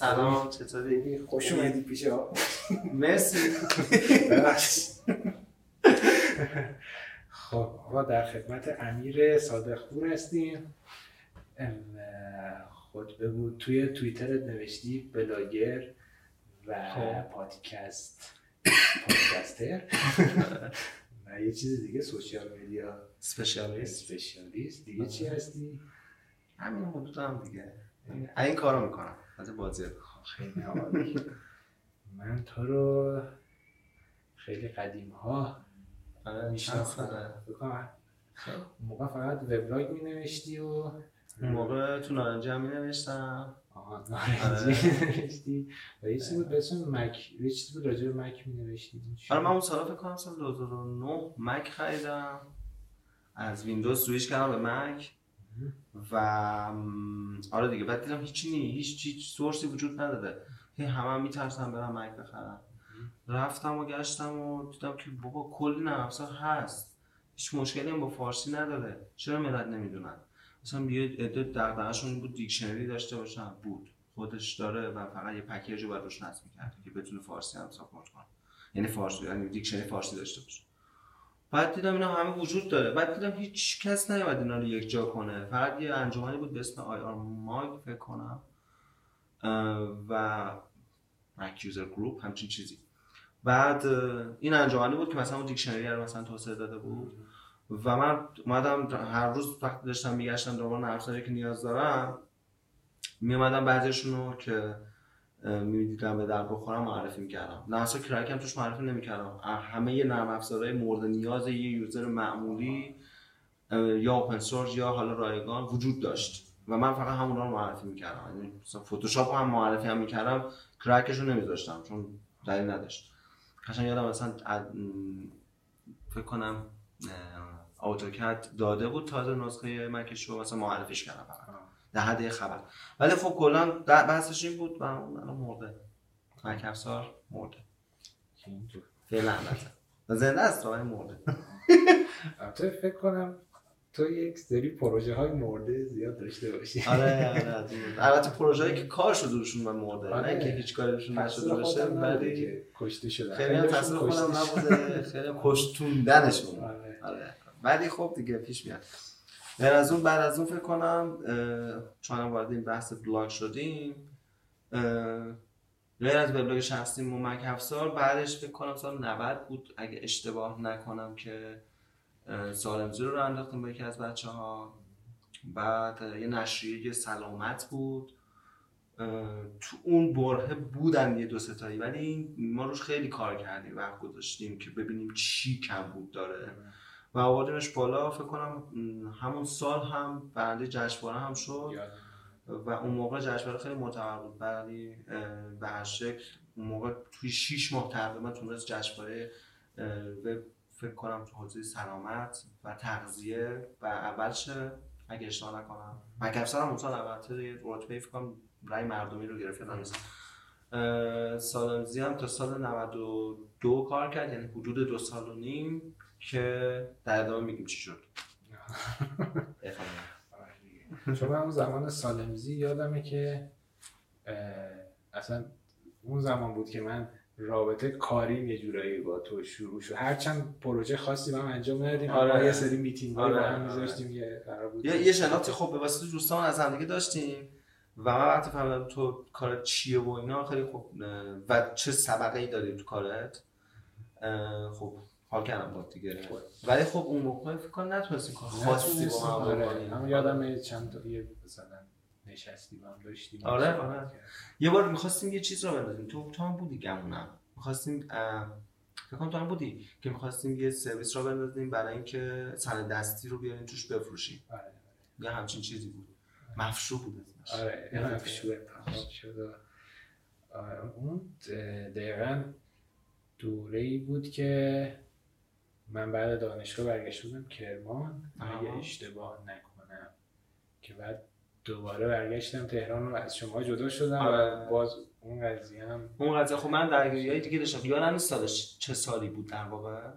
سلام. چطوری؟ خوش اومدی پیش مرسی. خب آقا در خدمت امیر صادق پور هستیم. خطبه بود توی توییترت نوشتی بلاگر و خب. پادکست. پادکستر. و یه چیز دیگه سوشیال میدیا. سپشیالیست. اسپشیالیست دیگه چی هستی؟ همین حدود هم دیگه. این کارو می‌کنم. از بازی خیلی عالی. من تو رو خیلی قدیم ها آره بکنم موقع فقط وبلاگ می نوشتی و موقع تو نارنجی هم مینوشتم. آها نارنجی نوشتی و یه چیزی بود به اسم مک یه چیزی بود راجع به مک می نوشتی آره من اون سالا فکر کنم سال 2009 مک خریدم. از ویندوز سویش کردم به مک. و آره دیگه. بعد دیدم هیچی نی هیچ هیچ source ی وجود نداره هی همه هم میترسم برم مک بخرم رفتم و گشتم و دیدم که بابا کلی نرم هست. هیچ مشکلی هم با فارسی نداره. چرا ملت نمی‌دونن؟ مثلا یه عده دغدغه‌شون بود دیکشنری داشته باشن. بود. خودش داره و فقط یه پکیج رو باید روش نصب می‌کرد که بتونه فارسی هم support کنه. یعنی فارسی یعنی دیکشنری فارسی داشته باشه. بعد دیدم اینا همه وجود داره. بعد دیدم هیچ کس نیومد اینا رو یک جا کنه. فقط یه انجمنی بود به اسم IR MUG فکر کنم. و Mac User Group همچین چیزی. بعد این انجمنی بود که مثلا اون دیکشنری رو مثلا توسعه داده بود. و من اومدم هر روز وقتی داشتم میگشتم دنبال نرم افزاری که نیاز دارم میومدم بعضیشون رو که می‌دیدم به در بخورم معرفی می‌کردم. افزار کرک هم توش معرفی نمی‌کردم. همه یه نرم افزارهای مورد نیاز یه یوزر معمولی یا اوپن سورس یا حالا رایگان وجود داشت. و من فقط همونا رو معرفی می‌کردم. یعنی مثلا فتوشاپ هم معرفی هم می‌کردم کرکش رو نمیذاشتم چون دلیل نداشت. قشنگ یادم مثلا فکر کنم اه، اتوکد داده بود تازه نسخه مکش رو مثلا معرفیش کردم در حد خبر. ولی خب کلا در- بحثش این بود و الان مرده. مک افزار مرده. فعلا البته زنده است ولی مرده. البته فکر کنم تو یک سری پروژه های مرده زیاد داشته باشی. آره آره این بود. البته پروژه‌ای که کار شده روشون و مرده نه آره. اینکه هیچ کاری روشون نشده باشه ولی که کشته شده خیلی هم تاثیر خودم نبوده. خیلی کشتوندنشون آره. آره. ولی خب دیگه پیش میاد. غیر از اون بعد از اون فکر کنم چون وارد این بحث بلاگ شدیم غیر از وبلاگ شخصی و مک افزار بعدش فکر کنم سال 90 بود اگه اشتباه نکنم که سالمزی رو رو انداختیم با یکی از بچه ها بعد یه نشریه سلامت بود. تو اون برهه بودن یه دو ستایی ولی ما روش خیلی کار کردیم وقت گذاشتیم که ببینیم چی کم بود داره. و آوردیمش بالا فکر کنم همون سال هم برنده جشنواره هم شد. و اون موقع جشنواره خیلی معتبر بود. ولی به هر شکل اون موقع توی 6 ماه تقریبا تونست جشنواره فکر کنم تو حوزه سلامت و تغذیه و اول شه اگه اشتباه نکنم. مکفسر هم اون سال البته یه رتبه فکر کنم رای مردمی رو گرفت یادم نیست. اه، سالمزی هم تا سال 92 کار کرد یعنی حدود دو سال و نیم. که در ادامه میگیم چی شد. چون من اون زمان سالمزی یادمه که اصلا اون زمان بود که من رابطه کاریم یه جورایی با تو شروع شد هرچند پروژه خاصی با هم انجام ندادیم آره. آره. یه سری میتینگ آره، با هم آره. میذاشتیم یه قرار بود یه, یه شناختی خب به واسطه دوستان از همدیگه داشتیم و من وقتی فهمیدم تو کارت چیه و اینا خیلی خب اه، و چه سبقه ای داری تو کارت خب حال کردم با دیگه. ولی خب اون موقع فکر کنم نتونستیم کار خاصی با هم آره. بکنیم هم یادم چند تا یه مثلا نشستی با هم داشتیم. آره، آره. یه بار می‌خواستیم یه چیز رو بندازیم. تو تو هم بودی گمونم. می‌خواستیم فکر کنم تو هم بودی که می‌خواستیم یه سرویس رو بندازیم برای اینکه سن دستی رو بیاریم توش بفروشیم. آره یا همچین چیزی بود. مفشو بود. آره افشوه تمام شد. آره، اون دقیقا دوره ای بود که من بعد دانشگاه برگشته بودم کرمان. اگه اشتباه نکنم. که بعد دوباره برگشتم تهران و از شما جدا شدم آره. و باز اون قضیه هم اون قضیه خب من درگیری های دیگه داشتم. یادم نیست سالش چه سالی بود در واقع.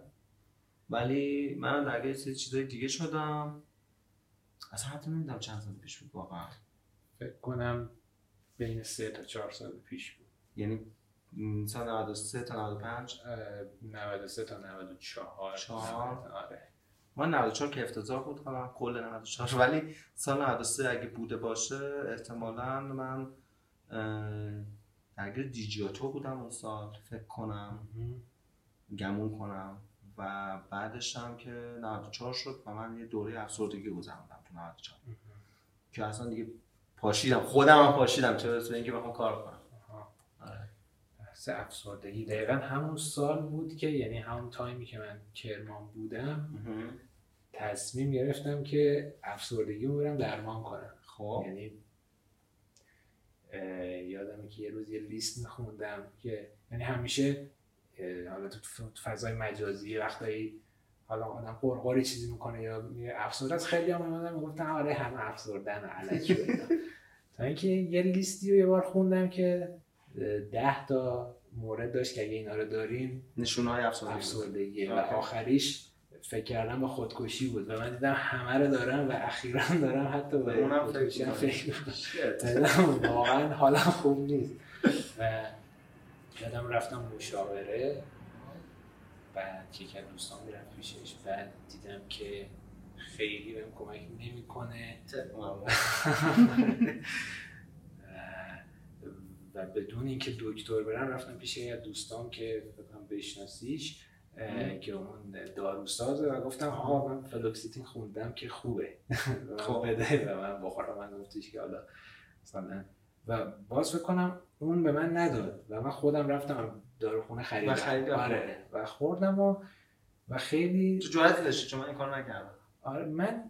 ولی من درگیر چیزای دیگه شدم. اصلا حتی نمی‌دونم چند سال پیش بود واقعا. فکر کنم بین سه تا چهار سال پیش بود. یعنی سال 93 تا 95 اه، 93 تا 94 چهار. آره. ما 94 که افتضاح بود حالا کل 94 ولی سال 93 اگه بوده باشه احتمالا من درگیر دیجیاتو بودم اون سال فکر کنم. گمون کنم. و بعدش هم که 94 شد و من یه دوره افسردگی گذروندم تو 94 که اصلا دیگه پاشیدم. خودم هم پاشیدم چه برسه اینکه بخوام کار کنم. بحث افسردگی دقیقا همون سال بود که یعنی همون تایمی که من کرمان بودم. تصمیم گرفتم که افسردگی رو برم درمان کنم خب یعنی اه، یادمه که یه روز یه لیست میخوندم که یعنی همیشه حالا تو فضای مجازی وقتایی حالا آدم قرقری چیزی می‌کنه یا افسرده است خیلی هم اومدن می‌گفتن آره همه افسردن علکی. تا اینکه یه لیستی رو یه بار خوندم که ده تا مورد داشت که اگه اینا رو دارین نشونه های افسردگی. و. آخریش فکر کردم به خودکشی بود. و من دیدم همه رو دارم و اخیرا دارم حتی به اونم خودکشی هم فکر واقعا حالا خوب نیست. و یادم رفتم مشاوره. بعد که از دوستان می‌رفت پیشش بعد دیدم که خیلی بهم کمک نمی‌کنه. و بدون اینکه دکتر برم رفتم پیش یه دوستام که کنم بشناسیش که اون داروسازه و گفتم آقا من فلوکسیتین خوندم که خوبه. خب. بده و من بخورم. من گفتش که حالا مثلا. و باز فکر کنم اون به من نداد و من خودم رفتم داروخونه خریدم. و خریدم. آره. و خوردم و و خیلی تو جرأتی داشتی چون من این کار نکردم. آره من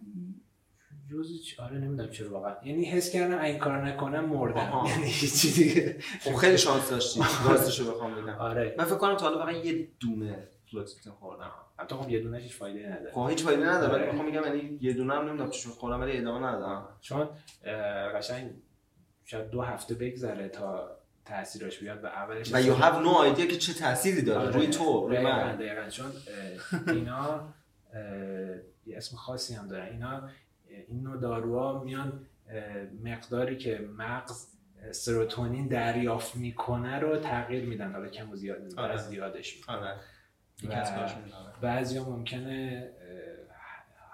جز آره نمی‌دونم چرا واقعا. یعنی حس کردم این کار نکنم مردم. یعنی هیچی دیگه. خب خیلی شانس داشتی. راستشو بخوام بگم. آره. من فکر کنم تا حالا فقط یه دونه فلوکسیتین خوردم. البته خب یه دونش هیچ فایده نداره. خب هیچ فایده نداره ولی آره. می‌خوام میگم یعنی یه دونه هم نمی‌دونم چشون خوردم ولی ادامه ندادم. چون قشنگ شاید دو هفته بگذره تا تاثیرش بیاد و اولش. و you have no idea که چه تأثیری داره؟ آره. روی تو روی من. دقیقاً. چون اینا یه اسم خاصی هم دارن. اینا این نوع داروها میان مقداری که مغز سروتونین دریافت می‌کنه رو تغییر میدن. حالا کم و زیاد آره. از زیادش می‌کنه. آره. و- می‌کنه. بعضی ممکنه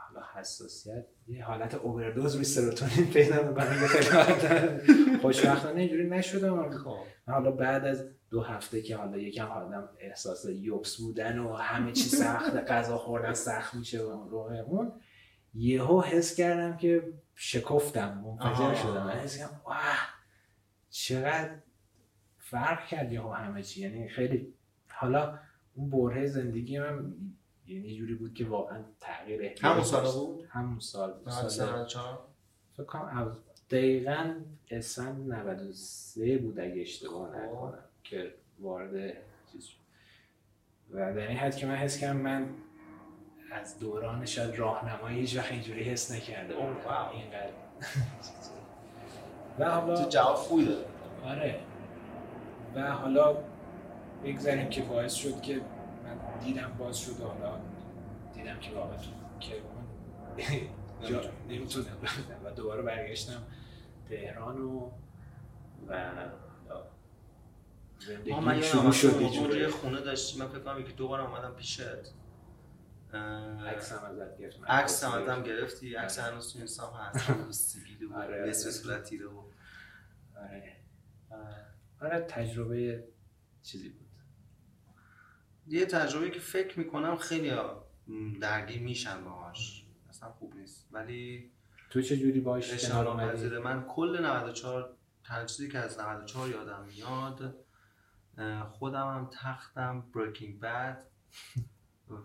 حالا حساسیت یه حالت اووردوز روی سروتونین پیدا می‌کنن خیلی حالت خوشبختانه اینجوری نشده. خب. حالا بعد از دو هفته که حالا یکم آدم احساس یوبس بودن و همه چی سخت غذا خوردن سخت میشه و روحمون یهو حس کردم که شکفتم منفجر. شدم من حس کردم واه چقدر فرق کرد یهو همه چی یعنی خیلی حالا اون بره زندگی من یعنی جوری بود که واقعا تغییر همون سال. بود همون سال بود. سال سال 94 فکر کنم دقیقا اسفند 93 بود اگه اشتباه خب. نکنم که وارد چیز و در این حد که من حس کردم من از دوران شاید راهنمایی هیچ وقت اینجوری حس نکرده. واو. اینقدر. و حالا تو جواب خوبی داد آره. و حالا بگذاریم که باعث شد که من دیدم باز شد و حالا دیدم که واقعا تو که اون جا نمی‌تونم. و دوباره برگشتم تهران و و زندگی من شروع شد یه خونه داشتی من فکر کنم که دوباره اومدم پیشت. عکس هم ازت گرفتم عکس هم ازم گرفتی؟ عکس آره. هنوز تو اینستام هست. هنوز سیبیل و آره، آره. نصف صورتی رو. آره. آره تجربه چیزی بود. یه تجربه که فکر می‌کنم خیلی درگیر میشن باهاش. اصلا خوب نیست. ولی تو چه جوری باش کنار اومدی؟ من کل 94 تنها چیزی که از 94 یادم میاد خودم هم تختم بریکینگ بد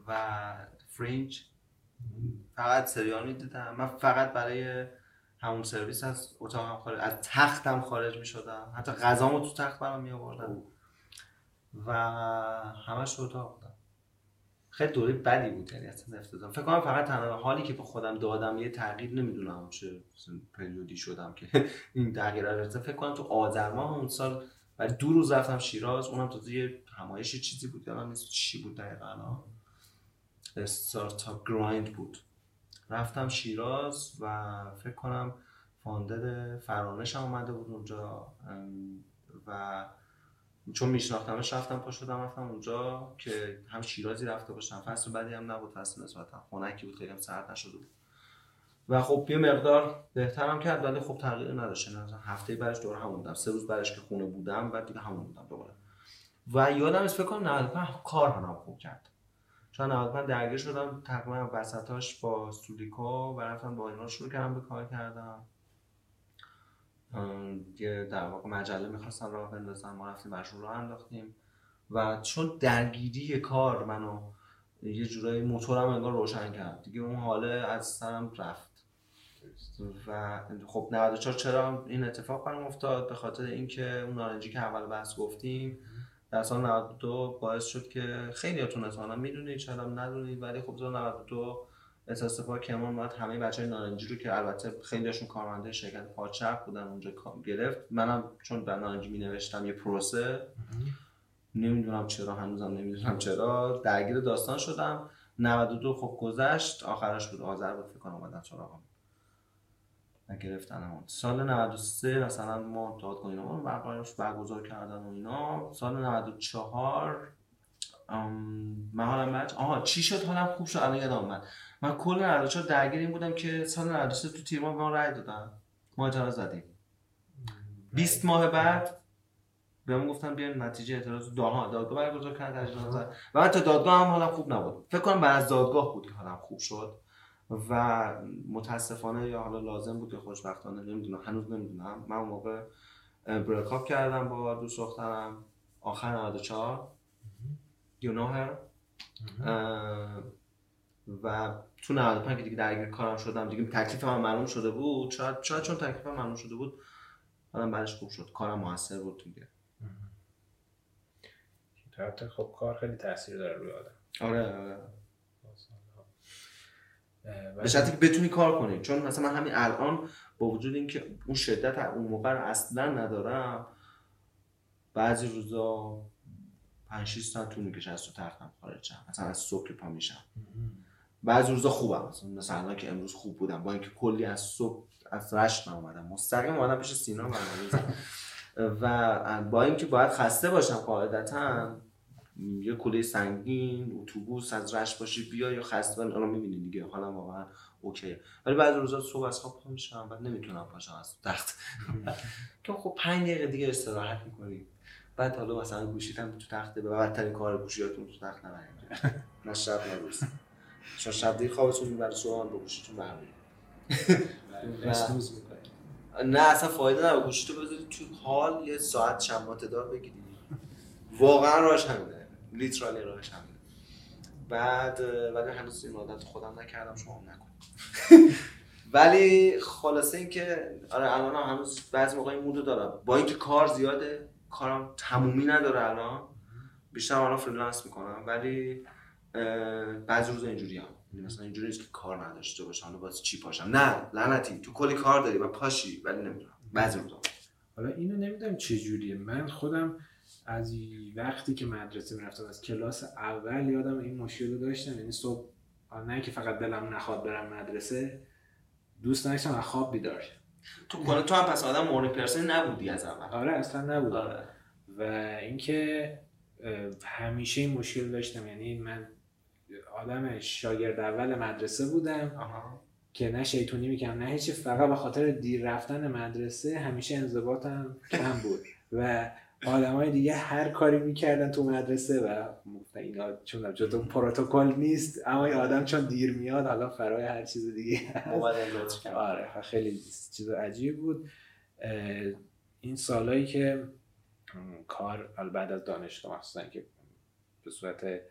و فرینج فقط سریال می‌دیدم. من فقط برای همون سرویس از اتاقم خارج از تختم خارج می شدم حتی غذامو تو تخت برام می آوردم و همش تو اتاق بودم. خیلی دوره بدی بود یعنی اصلا افتادم فکر کنم فقط تنها حالی که به خودم دادم یه تغییر نمی‌دونم چه پریودی شدم که این تغییر رو. فکر کنم تو آذر ماه اون سال و دو روز رفتم شیراز. اونم تازه یه همایش چیزی بود. یادم نیست چی بود دقیقا. استارتاپ گرایند بود. رفتم شیراز و فکر کنم فاندر فرانش هم اومده بود اونجا و چون میشناختمش رفتم پا شدم رفتم اونجا که هم شیرازی رفته باشم. فصل بعدی هم نبود فصل نسبتا. خنکی بود خیلی هم سرد نشده بود. و خب یه مقدار بهترم کرد ولی خب تغییر نداشت. یعنی هفته بعدش دور همون بودم. سه روز بعدش که خونه بودم بعد دیگه همون بودم دوباره. و یادم است فکر کنم 95 کار هم خوب کرد. چون 95 درگیر شدم تقریبا وسطاش با سولیکو و رفتم با اینا شروع کردم به کار کردم یه در واقع مجله می‌خواستم راه بندازم ما رفتیم برشون راه انداختیم. و چون درگیری کار منو یه جورایی موتورم انگار روشن کرد. دیگه اون حاله از سرم رفت. و خب 94 چرا این اتفاق برام افتاد؟ به خاطر اینکه اون نارنجی که اول بحث گفتیم در سال 92 باعث شد که خیلیاتون اصلا می‌دونید شاید هم ندونید ولی خب سال 92 احساس پا کمان باید همه بچه های نارنجی رو که البته خیلیشون کارمنده شرکت پاچرخ بودن اونجا گرفت. منم چون در نارنجی می نوشتم یه پروسه. نمی‌دونم چرا هنوزم نمی‌دونم چرا. درگیر داستان شدم. 92 خب گذشت آخرش بود آذر بود فکر کنم اومدن سراغم. نگرفتن سال 93 مثلا ما دادگاه رو برگزار کردن و اینا. سال 94 من حالم آها چی شد؟ حالم خوب شد. الان یادم اومد. من کل 94 درگیر این بودم که سال 93 تو تیرما به من رای دادن. ماجرا زدیم. 20 ماه بعد به من گفتن بیاین نتیجه اعتراض دادگاه دادگاه برگزار کردن و حتی دادگاه هم حالم خوب نبود. فکر کنم بعد از دادگاه بود که حالم خوب شد. و متاسفانه یا حالا لازم بود یا خوشبختانه نمی‌دونم هنوز نمی‌دونم. من اون موقع بریک کردم با دوست دخترم آخر 94 you know her. و تو 95 که دیگه درگیر کارم شدم دیگه تکلیف من معلوم شده بود. شاید شاید چون تکلیف من معلوم شده بود حالا بعدش خوب شد. کارم موثر بود دیگه. خب کار خیلی تاثیر داره روی آدم. آره آره. به شرطی که بتونی کار کنی. چون مثلا من همین الان با وجود اینکه اون شدت اون موقع رو اصلا ندارم بعضی روزا 5 6 ساعت طول می‌کشه از تو تختم خارج شم. مثلا از صبح که پا میشم. بعضی روزا خوبم. مثلا مثلا که امروز خوب بودم. با اینکه کلی از صبح از رشت من اومدم. مستقیم اومدم پیش سینا و با اینکه باید خسته باشم قاعدتا یه کله سنگین اتوبوس از رشت باشی بیا یا خسته الان می‌بینی دیگه حالا واقعا اوکی. ولی بعضی روزا صبح از خواب پا میشم بعد نمی‌تونم پاشم از تخت که خب 5 دقیقه دیگه استراحت می‌کنی. بعد حالا مثلا گوشیتم تو تخته به بدترین کار گوشیاتون تو تخت نبرید. نه شب نه روز. چون شب دیر خوابتون می‌بره صبح هم به گوشیتون برمیاد نه اصلا فایده نه گوشی تو بذاری تو حال یه ساعت شمات دار بگیری واقعا راش همینه. لیترالی راش همینه. بعد ولی هنوز این عادت خودم نکردم شما هم نکن. ولی خلاصه اینکه آره الان هم هنوز بعضی موقع این mood و دارم. با اینکه کار زیاده کارم تمومی نداره الان. بیشتر الان freelance می‌کنم ولی بعضی روزا اینجوری هم. یعنی مثلا اینجوری نیست که کار نداشته باشم حالا واسه چی پاشم. نه لعنتی. تو کلی کار داری و پاشی ولی نمی‌دونم. بعضی روزا. حالا اینو نمی‌دونم چه جوریه. من خودم از وقتی که مدرسه می‌رفتم از کلاس اول یادم این مشکل رو داشتم. یعنی صبح نه که فقط دلم نخواد برم مدرسه دوست داشتم از خواب بیدار تو کنه تو هم پس آدم مورنینگ پرسن نبودی از اول. آره اصلا نبود. آره. و اینکه همیشه این مشکل داشتم. یعنی من آدم شاگرد اول مدرسه بودم. که نه شیطونی می‌کنم نه هیچی. فقط به خاطر دیر رفتن مدرسه همیشه انضباطم کم بود. و های دیگه هر کاری می‌کردن تو مدرسه و گفتن اینا چون جدا پروتکل نیست اما این آدم چون دیر میاد حالا فرای هر چیز دیگه. آره خیلی چیز عجیب بود. این سالایی که کار بعد از دانشگاه مخصوصا که به صورت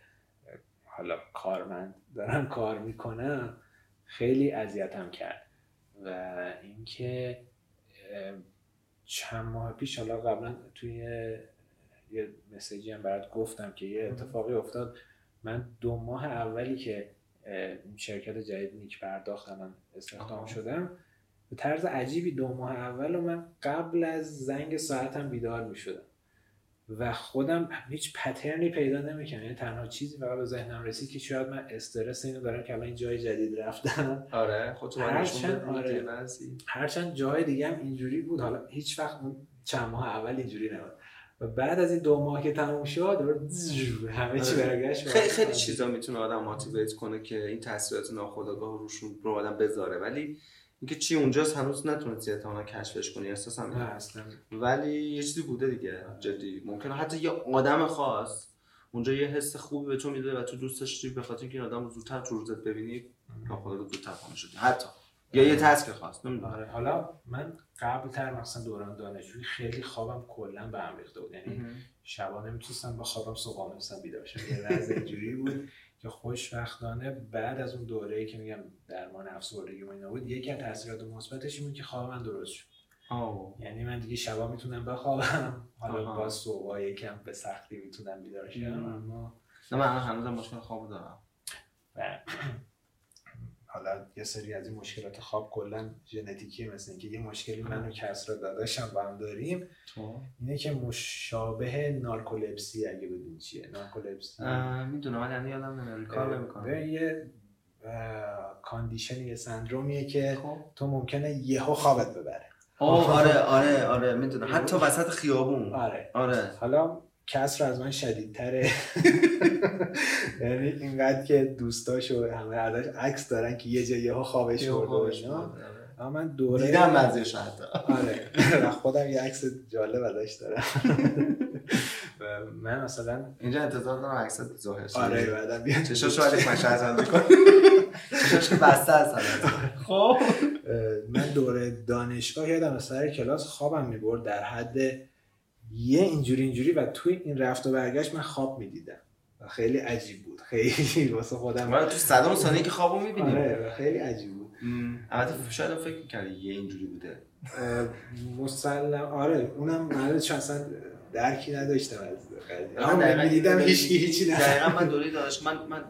حالا کارمند دارم کار می‌کنم خیلی اذیتم کرد. و اینکه چند ماه پیش حالا قبلا توی یه مسیجی هم برات گفتم که یه اتفاقی افتاد. من دو ماه اولی که شرکت جدید نیک پرداخت من استخدام شدم به طرز عجیبی دو ماه اول و من قبل از زنگ ساعتم بیدار می شدم و خودم هیچ پترنی پیدا نمی‌کنم. یعنی تنها چیزی فقط به ذهنم رسید که شاید من استرس اینو دارم که الان این جای جدید رفتم. آره خودتو هرچند آره. هرچند جای دیگه هم اینجوری بود. حالا هیچ وقت اون چند ماه اول اینجوری نبود. و بعد از این دو ماه که تموم شد همه چی آره. برگشت. خیلی خیلی چیزا می‌تونه آدم ماتیویت کنه که این تاثیرات ناخودآگاه روشون رو آدم بذاره. ولی اینکه چی اونجاست هنوز نتونستی احتمالاً کشفش کنی نه اینه. اصلا. ولی یه چیزی بوده دیگه جدی. ممکنه حتی یه آدم خاص اونجا یه حس خوبی به تو میده و تو دوست داشتی به خاطر اینکه این آدم رو زودتر تو روزت ببینی ناخودآگاه زودتر خاموش شدی حتی. یا یه تسک خاص نمی‌دونم. آره. حالا من قبل تر مثلا دوران دانشجویی خیلی خوابم کلا به هم ریخته بود. یعنی شبا نمی‌تونستم با خوابم صبح نمی‌تونستم بیدار شم. یه اینجوری بود. که خوشبختانه بعد از اون دوره‌ای که میگم درمان افسردگی و اینا بود یکی از تاثیرات مثبتش این بود که خواب من درست شد آه. یعنی من دیگه شبا می‌تونم بخوابم حالا آها. با صبح یکم به سختی می‌تونم بیدار شم. اما نه من هنوزم مشکل خواب دارم و حالا یه سری از این مشکلات خواب کلا ژنتیکی مثل اینکه یه مشکلی من و کسرا داداشم با هم داریم تو؟ اینه که مشابه نارکولپسی اگه بدون چیه؟ نارکولپسی می‌دونم الان یادم نمیاد. کار نمی‌کنه یه کاندیشن یه سندرومیه که خب. تو ممکنه یهو خوابت ببره. آره آره آره می‌دونم. حتی وسط خیابون. آره. آره. حالا کسر از من شدیدتره. یعنی اینقدر که دوستاش و همه ازش عکس دارن که یه جا یهو خوابش برده اینا اما من دوره دیدم بعضیش حتی. آره. خودم یه عکس جالب ازش دارم. و من مثلا اینجا انتظار دارم عکس ظاهر شه. آره بعدم بیاد. چشاش رو علیک مشه از می‌کنه. چشاش که بسته هستن خب. من دوره دانشگاه یادم سر کلاس خوابم می‌برد در حد یه اینجوری اینجوری و توی این رفت و برگشت من خواب می‌دیدم. و خیلی عجیب بود. خیلی واسه خودم. ما تو صدام ثانیه که خوابو می‌بینیم آره خیلی عجیب بود. البته شاید هم فکر می‌کردی یه اینجوری بوده. مسلم آره اونم معلومش اصلا درکی نداشتم از قضیه. می‌دیدم اینو هیچ هیچی نه دقیقا من دوره دانش من من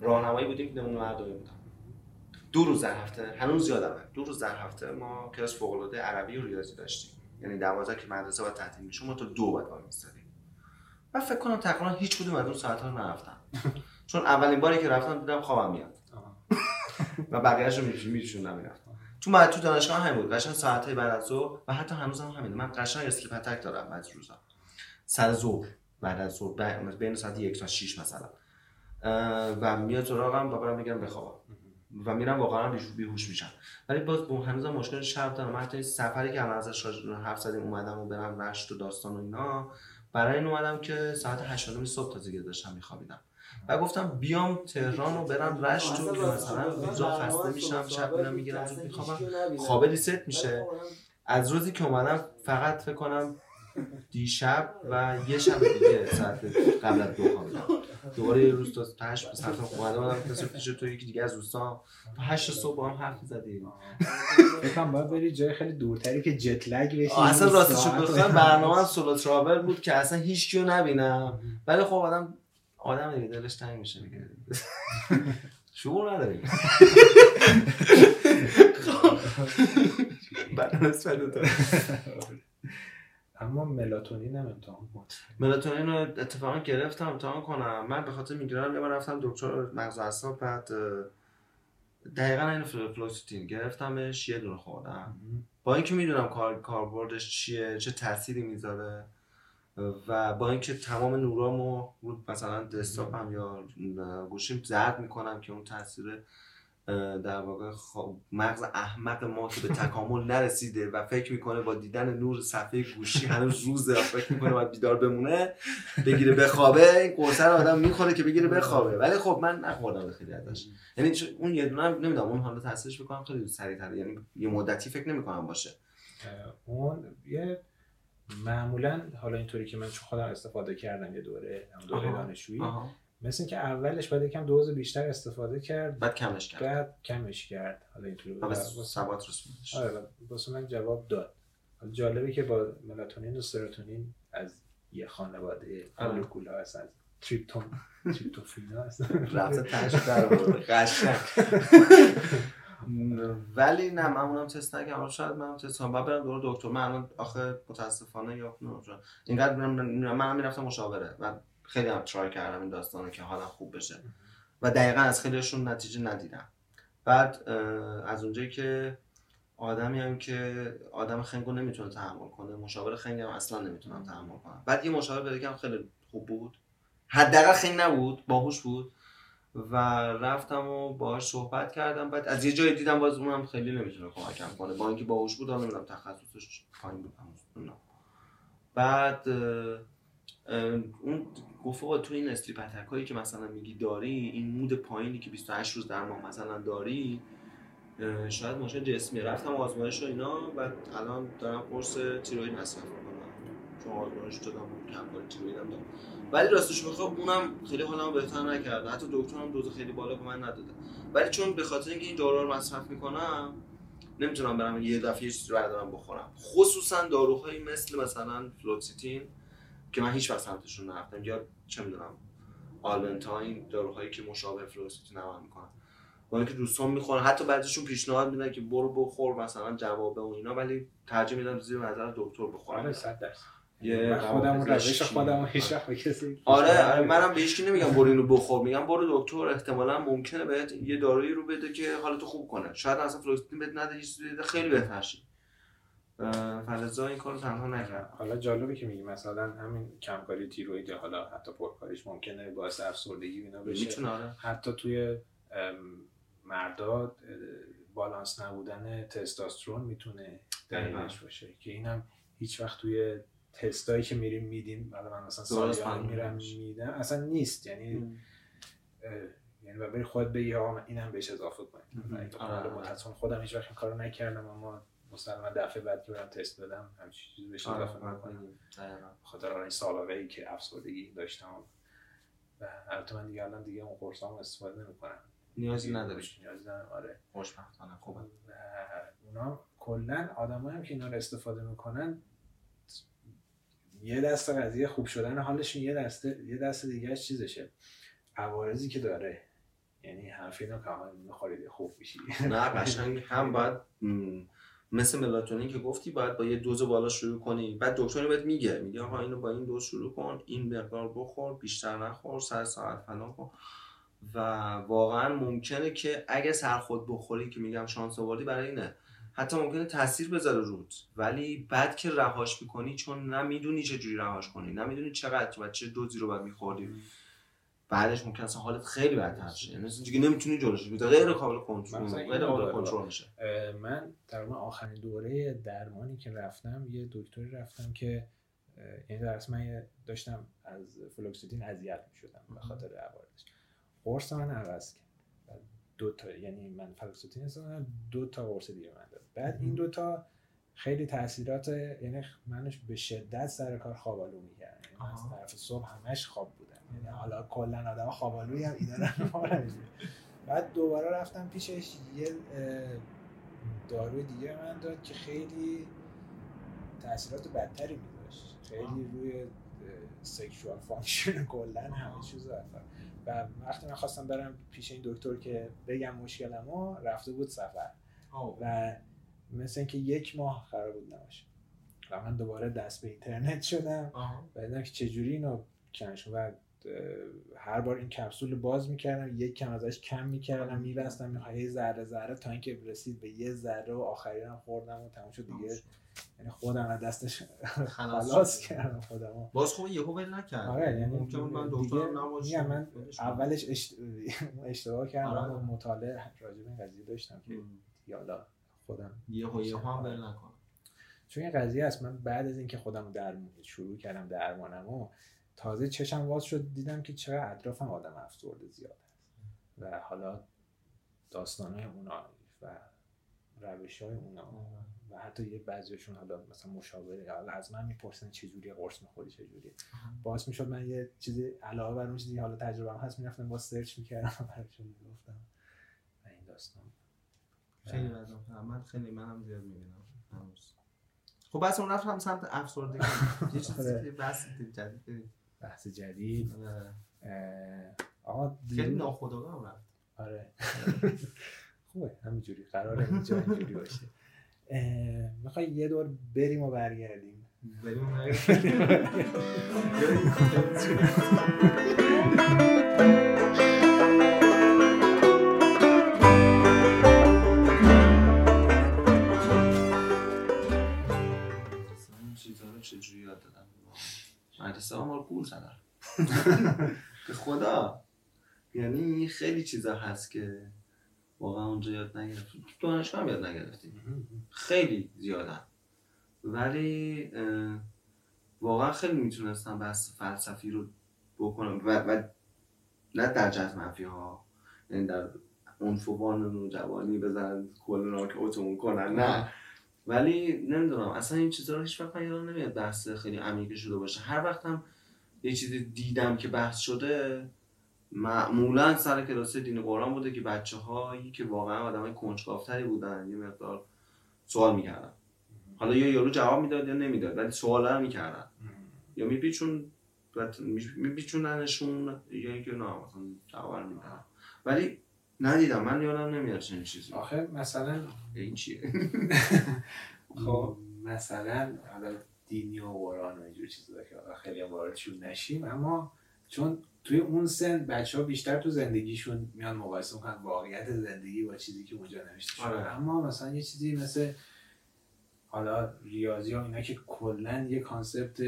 راهنمایی بودیم که نمونه مردمی بودم دو روز در هفته. هنوز یادمه. دو روز در هفته ما کلاس فوق العاده عربی و ریاضی داشتیم. یعنی 12 که مدرسه باید تعطیل میشه ما تا دو بعد وای میستادیم. من فکر کنم تقریبا هیچ کدوم از اون ساعت ها رو نرفتم چون اولین باری که رفتم دیدم خوابم میاد. و بقیه‌اش رو میشوندم می‌رفتم تو بعد تو دانشگاه همین بود. قشنگ ساعت‌های بعد از ظهر و حتی هنوز هم همینه. من قشنگ اسلیپ اتک دارم بعضی روزا. سر ظهر بعد از ظهر بین- ساعت یک تا 6 مثلا. و میاد سراغم و برام میگم بخوابم. و میرم واقعا بیهوش بیهوش میشم ولی باز با هنوزم مشکل شب دارم. حتی این سفری که الان ازش حرف زدیم اومدم و برم رشت و داستان و اینا برای این اومدم که ساعت 8 صبح تازه داشتم میخوابیدم. و گفتم بیام تهران و برم رشت و که مثلا روزا خسته میشم شب میرم می‌گیرم زود میخوابم. خوابه ریست میشه. از روزی که اومدم فقط فکر کنم دیشب و یه شب دیگه ساعت قبل از دو خوابیدم دوباره یه روز تا هشت به ساعت اومده بودم. کسی پیش تو یکی دیگه از دوستان تا هشت صبح با هم حرف زدیم. فکرم باید بری جای خیلی دورتری که جت لگ بشی اصلا راستشو ساعت- بخوام برنامه هم سولو ترابل بود که اصلا هیچ کیو نبینم. ولی خب آدم آدم دیگه دلش تنگ میشه دیگه. شعور نداریم بعد نسبت دو اما ملاتونین هم امتحان کن ملاتونین رو اتفاقا گرفتم امتحان کنم. من به خاطر میگرنم یه بار رفتم دکتر مغز و اعصاب بعد دقیقا این فلوکسیتین گرفتمش یه دونه خوردم. با اینکه می‌دونم کار کاربردش چیه چه تأثیری می‌ذاره و با اینکه تمام نورامو مثلا دسکتاپم یا گوشیم زرد می‌کنم که اون تاثیر در واقع خب مغز احمق ما که به تکامل نرسیده و فکر می‌کنه با دیدن نور صفحه گوشی هنوز روزه فکر می‌کنه باید بیدار بمونه بگیره بخوابه. این قرصه رو آدم می‌خوره که بگیره بخوابه. ولی خب من نخوردم خیلی ازش. یعنی اون یه دونه نمی‌دونم اون حالا تاثیرش بکنم خیلی سریعتر یعنی یه مدتی فکر نمی‌کنم باشه. اون یه معمولا حالا اینطوری که من چون خودم استفاده کردم یه دوره هم دوره. دانشجویی. مثل اینکه اولش باید یکم دوز بیشتر استفاده کرد بعد کمش کرد. بعد کمش کرد. حالا اینطوری بود. ثبات رسوندش. آره واسه من جواب داد. حالا جالبه که با ملاتونین و سروتونین از یه خانواده آره. مولکول هست از تریپتون تریپتوفین هست. رفته تنش در. قشنگ. ولی نه من اونم تست نکردم. شاید من تست کنم بعد برم دور دکتر. من الان آخه متاسفانه یا اینقدر من می‌رفتم مشاوره. و خیلی هم ترای کردم این داستانو که حالا خوب بشه. و دقیقا از خیلیشون نتیجه ندیدم. بعد از اونجایی که آدمی هم که آدم خنگو نمی‌تونه تحمل کنه مشاور خنگ هم اصلا نمی‌تونم تحمل کنم. بعد یه مشاور پیدا کردم خیلی خوب بود. حداقل خنگ نبود باهوش بود. و رفتم و باهاش صحبت کردم. بعد از یه جایی دیدم باز اونم خیلی نمی‌تونه کمکم کنه. با اینکه باهوش بود حالا نمی‌دونم تخصصش پایین بود. بعد اون گفت تو این اسلیپ هایی که مثلا میگی داری این مود پایینی که 28 روز در ماه مثلا داری شاید ماشین جسمی. رفتم آزمایش و اینا و الان دارم قرص تیروید مصرف می‌کنم. چون آزمایش دادم کمکاری تیروید هم دارم. ولی راستش بخوام اونم خیلی حالمو بهتر نکرده. حتی دکترم دوز خیلی بالا به من نداده. ولی چون به خاطر اینکه این دارو رو مصرف می‌کنم نمی‌تونم برم یه دفعه یه چیزی بردارم بخورم. خصوصا داروهایی مثل مثلا فلوکسیتین که من هیچ وقت سمتشون نرفتم. یا چه می‌دونم آلبنتاین داروهایی که مشابه فلوکسیتین عمل می‌کنن. با اینکه دوستان می‌خورن حتی بعضیشون پیشنهاد میدن که برو بخور مثلا جواب و اینا ولی ترجیح میدم زیر نظر دکتر بخورم آره 100 درصد. یه خودم روش خودم هیچ وقت کسی آره آره منم به هیچ نمیگم برو اینو بخور. میگم برو دکتر احتمالا ممکنه بهت یه دارویی رو بده که حالتو خوب کنه. شاید اصلا فلوکسیتین بهت نده خیلی بهتر شی فلذا این کارو تنها نکرد. حالا جالبه که میگی مثلا همین کمکاری تیروید حالا حتی پرکاریش ممکنه باعث افسردگی اینا بشه. آره. حتی توی مردا بالانس نبودن تستوسترون می‌تونه دلیلش باشه. که اینم هیچ وقت توی تستایی که میریم میدیم حالا من مثلا سالیان میرم میدم اصلا نیست. یعنی یعنی و بری خود بگی ها اینم بهش اضافه کنید آره. خودم هیچ وقت این کارو نکردم اما مثلا دفعه بعد که برم تست بدم همچین چیزی بهش آره، اضافه می‌کنم خاطر این سابقه ای که افسردگی داشتم. و البته من دیگه الان دیگه اون قرصامو استفاده نمی‌کنم. نیازی نداری. نیازی ندارم آره. خوشبختانه خوبه. اونا کلا آدمایی هم که اینا رو استفاده می‌کنن یه دست قضیه خوب شدن حالشون یه دست یه دست دیگه چیزشه. عوارضی که داره. یعنی حرف اینا کاملا می‌خورید خوب میشی. نه قشنگ. هم باید مثل ملاتونین که گفتی باید با یه دوز بالا شروع کنی. بعد دکتر بهت میگه میگه آقا اینو با این دوز شروع کن این مقدار بخور بیشتر نخور سر ساعت فلان کن. و واقعا ممکنه که اگه سر خود بخوری که میگم شانس آوردی برای اینه. حتی ممکنه تاثیر بذاره روت. ولی بعد که رهاش می‌کنی چون نمی‌دونی چه جوری رهاش کنی نمی‌دونی چقدر و چه دوزی رو باید میخوردی. بعدش ممکن اصلا حالت خیلی بدتر شه. یعنی دیگه نمی‌تونی جلوش بگیری غیر قابل کنترل غیر قابل کنترل میشه. من در آخرین دوره درمانی که رفتم یه دکتری رفتم که یعنی درس من داشتم از فلوکسیتین اذیت می‌شدم به خاطر عوارضش. قرص من عوض کرد. دو تا یعنی من فلوکسیتین استفاده دو تا قرص دیگه من داد بعد این دو تا خیلی تاثیرات یعنی منش به شدت سر کار خوابالو می‌کرد یعنی از طرف صبح همش خواب بودم. یعنی حالا کلا آدم خوابالوی هم اینا بعد دوباره رفتم پیشش یه داروی دیگه من داد که خیلی تاثیرات بدتری میداشت خیلی روی sexual function کلا همه چیز و وقتی من خواستم برم پیش این دکتر که بگم مشکلمو رفته بود سفر. و مثل اینکه یک ماه قرار بود نباشه. و من دوباره دست به اینترنت شدم. و دیدم که چجوری اینو کنش. و هر بار این کپسول باز می‌کردم یک کم ازش کم می‌کردم میبستم یه ذره ذره تا اینکه رسید به یه ذره و آخری هم خوردم و تموم شد دیگه. یعنی خودم از دستش خلاص کردم خودم. باز خوب یهو ول نکرد آره یعنی ممکن من دکترم من اولش اشتباه کردم آره. مطالعه راجع به این قضیه داشتم که یالا خودم یهو یهو هم ول نکنم چون این قضیه است من بعد از اینکه خودم در شروع کردم درمانمو تازه چشم واز شد دیدم که چقدر اطرافم آدم افسرده زیاد هست. و حالا داستان های اونا و روش های اونا و حتی یه بعضیشون حالا مثلا مشاوره حالا از من می‌پرسن چه جوری قرص می‌خوری چه جوری باعث می‌شد من یه چیزی علاوه بر اون چیزی حالا تجربه هم هست می‌رفتم با سرچ می‌کردم براشون می‌گفتم. و این داستان خیلی من خیلی منم زیاد می‌بینم. خب بس اون رفتم سمت افسردگی. یه چیزی آره. بحث جدید. بحث جدید. آقا خیلی ناخودآگاه رفت. آره. خوبه همینجوری قراره اینجا اینجوری باشه. می‌خوای یه دور بریم و برگردیم. بریم و برگردیم. مدرسه ها ما رو گول زدن. به خدا. یعنی خیلی چیزا هست که واقعا اونجا یاد نگرفتیم. تو دانشگاه هم یاد نگرفتیم. خیلی زیادن. ولی واقعا خیلی می‌تونستم بحث فلسفی رو بکنم. و, و نه در جهت منفی ها یعنی در عنفوان جوانی بزن کل که اتمون کنن نه. ولی نمی‌دونم اصلا این چیزا رو هیچ وقت یادم نمیاد بحث خیلی عمیقی شده باشه. هر وقتم یه چیزی دیدم که بحث شده معمولا سر کلاس دین قرآن بوده که بچه هایی که واقعا آدم های کنجکافتری بودن یه مقدار سوال می‌کردن. حالا یا یارو جواب می‌داد یا نمی‌داد ولی سوال رو می‌کردن. یا میپیچون میپیچوننشون یا اینکه نه مثلا جواب میدن ولی ندیدم. من یادم نمیاد چنین چیزی. آخه مثلا این چیه؟ خب مثلا حالا دینی و قرآن و اینجور چیزا که خیلی واردشون نشیم اما چون توی اون سن بچه ها بیشتر تو زندگیشون میان مقایسه می‌کنن واقعیت زندگی با چیزی که اونجا نوشته شده. آره. اما مثلا یه چیزی مثل حالا ریاضی ها اینا که کلا یه کانسپت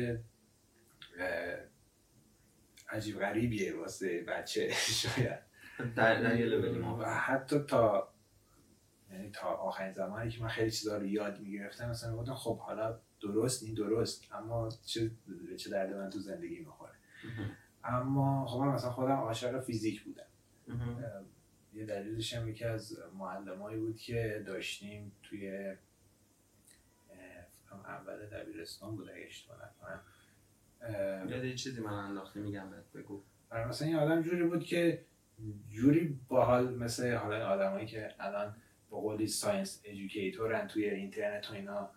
عجیب غریبیه واسه بچه شاید. در, در و حتی تا یعنی تا آخرین زمانی که من خیلی چیزا رو یاد می‌گرفتم مثلا گفتم خب حالا درست این درست اما چه چه درد من تو زندگی می‌خوره. اما خب من مثلا خودم عاشق فیزیک بودم. یه دلیلش هم یکی از معلمایی بود که داشتیم توی اول دبیرستان بود اگه اشتباه نکنم. یاد چیزی من انداخته میگم بگو. آره، مثلا این آدم جوری بود که جوری باحال مثل حالا آدمایی که الان به قولی science educator ن توی اینترنت و اینا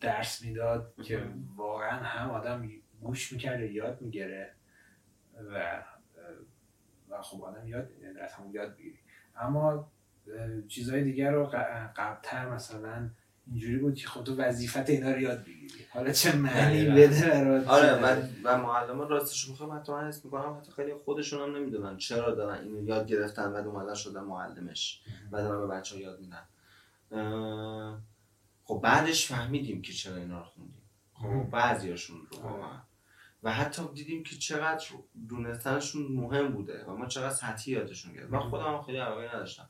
درس می‌داد که واقعا هم آدم گوش می‌کرده یاد می‌گیره و و خب آدم یاد از همون یاد بگیری اما چیزهای دیگر رو قبلتر مثلا اینجوری بود که خب تو وظیفت اینا رو یاد بگیری. حالا چه معنی بده برات آره من و معلم راستش بخوام حتی من حس می‌کنم حتی خیلی خودشون هم نمی‌دونن چرا دارن اینو یاد گرفتن و اومدن شدن معلمش و دارن به بچه ها یاد میدن. خب بعدش فهمیدیم که چرا اینا رو خوندیم. خب بعضیاشون رو واقعا. و حتی دیدیم که چقدر دونستنشون مهم بوده و ما چقدر سطحی یادشون گرفت. من خودم خیلی علاقه نداشتم.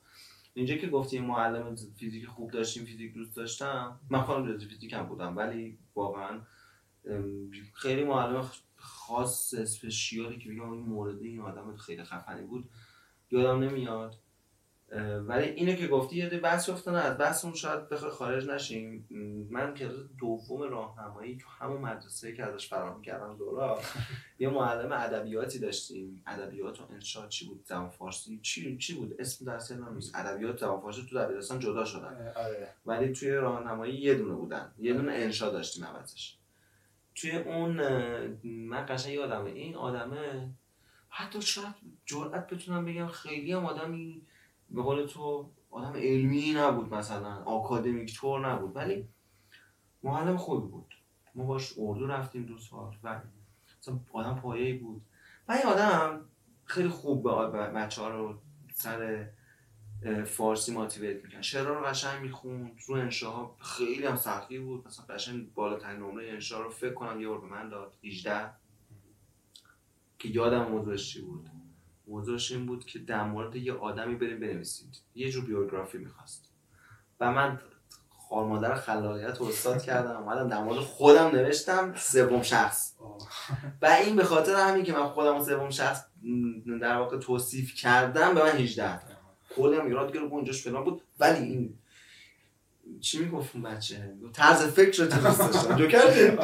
اینجا که گفتی معلم فیزیک خوب داشتیم فیزیک دوست داشتم من خودم ریاضی فیزیک هم بودم ولی واقعا خیلی معلم خاص اسپشیالی که بگم این مورد این آدم خیلی خفنی بود یادم نمیاد. ولی اینو که گفتی یه بحث افتادن از بحثمون شاید بخوای خارج نشیم. من که دوم راهنمایی تو همون مدرسه که ازش فراهم کردم دورا یه معلم ادبیاتی داشتیم. ادبیات و انشا چی بود؟ زبان فارسی چی چی بود؟ اسم درس یادم نیست. ادبیات زبان فارسی تو دبیرستان جدا شدن. آره. ولی توی راهنمایی یه دونه بودن. یه دونه انشا داشتیم عوضش توی اون من قشنگ یادمه این آدمه حتی شاید جرأت بتونم بگم خیلی هم آدمی به قول تو آدم علمی نبود مثلا آکادمیک تور نبود ولی معلم خوبی بود. ما باش اردو رفتیم دو سال. و مثلا آدم پایه‌ای بود. و این آدم خیلی خوب به بچه رو سر فارسی ماتیویت میکن شعرها رو قشنگ می‌خوند. رو انشاها خیلی هم سختی بود. مثلا قشنگ بالاترین نمره انشا رو فکر کنم یه بار به من داد. 18 که یادم موضوعش چی بود. موضوعش این بود که در مورد یه آدمی بریم بنویسید یه جور بیوگرافی می‌خواست. و من خارمادر خلاقیت رو استاد کردم اومدم در مورد خودم نوشتم سوم شخص. و این به خاطر همین که من خودم سوم شخص در واقع توصیف کردم به من 18 کلی هم ایراد گرفت اونجاش فلان بود. ولی این چی می‌گفت اون بچه؟ طرز فکر رو دوست داشتم. جوکر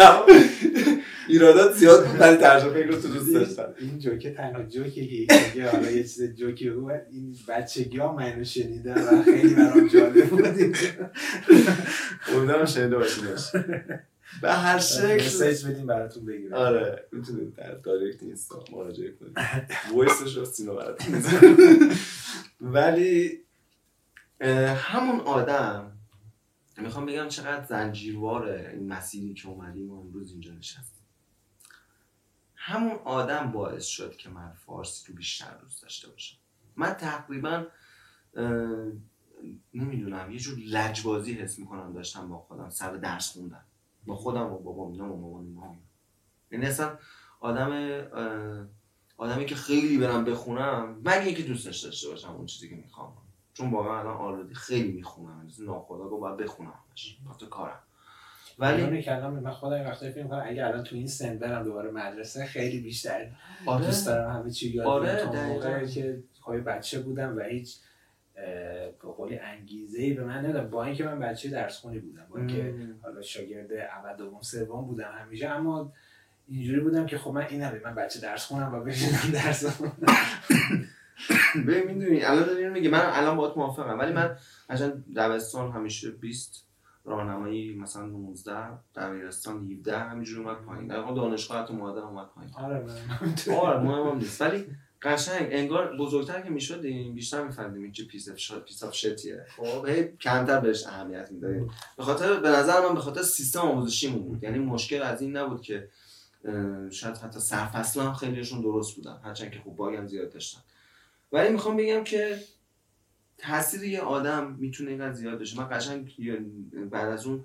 ایرادات زیاد بود ولی ترجمه فکر رو تو دوست داشتم. این جوکه تنها جوکی که حالا یه چیز جوکی بود این بچگی ها من اینو شنیدم و خیلی برام جالب بود. امیدوارم شنیده باشیدش به هر شکل. مسیج بدیم براتون بگیرم. آره می‌تونید در دایرکت اینستا مراجعه کنید. وایسش رو سینا براتون ولی همون آدم می‌خوام بگم چقدر زنجیرواره این مسیری که اومدیم و امروز اینجا نشستیم. همون آدم باعث شد که من فارسی رو بیشتر دوست داشته باشم. من تقریبا نمی‌دونم یه جور لجبازی حس می‌کنم داشتم با خودم سر درس خوندن با خودم و بابام اینا و اینا یعنی اصلا آدم آدمی که خیلی برم بخونم مگه اینکه دوستش داشته باشم اون چیزی که می‌خوام. چون واقعا الان آردی خیلی می‌خونم. گفت باید بخونم تو کارم. ولی اون کلام من خودم وقتی فکر می‌کنم اگه الان تو این سن برم دوباره مدرسه خیلی بیشتر آره. دوست دارم همه چی یاد آره موقعی که خواهی بچه بودم و هیچ به قولی انگیزه ای به من ندارم با اینکه من بچه درس خونی بودم با اینکه حالا شاگرد اول دوم سوم بودم همیشه اما اینجوری بودم که خب من این من بچه درس خونم و بشینم درس خونم. ببین می‌دونی الان داری میگه من الان باهات موافقم ولی من عشان دبستان همیشه 20 راهنمایی مثلا 19 دبیرستان 17 همینجوری اومد پایین. در واقع دانشگاه تو مادر اومد پایین. آره آره مهم نیست. ولی قشنگ انگار بزرگتر که می‌شدیم بیشتر میفهمیدیم این چه piece piece of shit یه خب هی کمتر بهش اهمیت می‌دادیم. به خاطر به نظر من به خاطر سیستم آموزشیمون بود. یعنی مشکل از این نبود که شاید حتی سرفصل هم خیلیشون درست بودن. هرچند که خوب باگم زیاد داشتن. ولی می‌خوام بگم که تاثیر یه آدم می‌تونه اینقدر زیاد بشه من قشنگ بعد از اون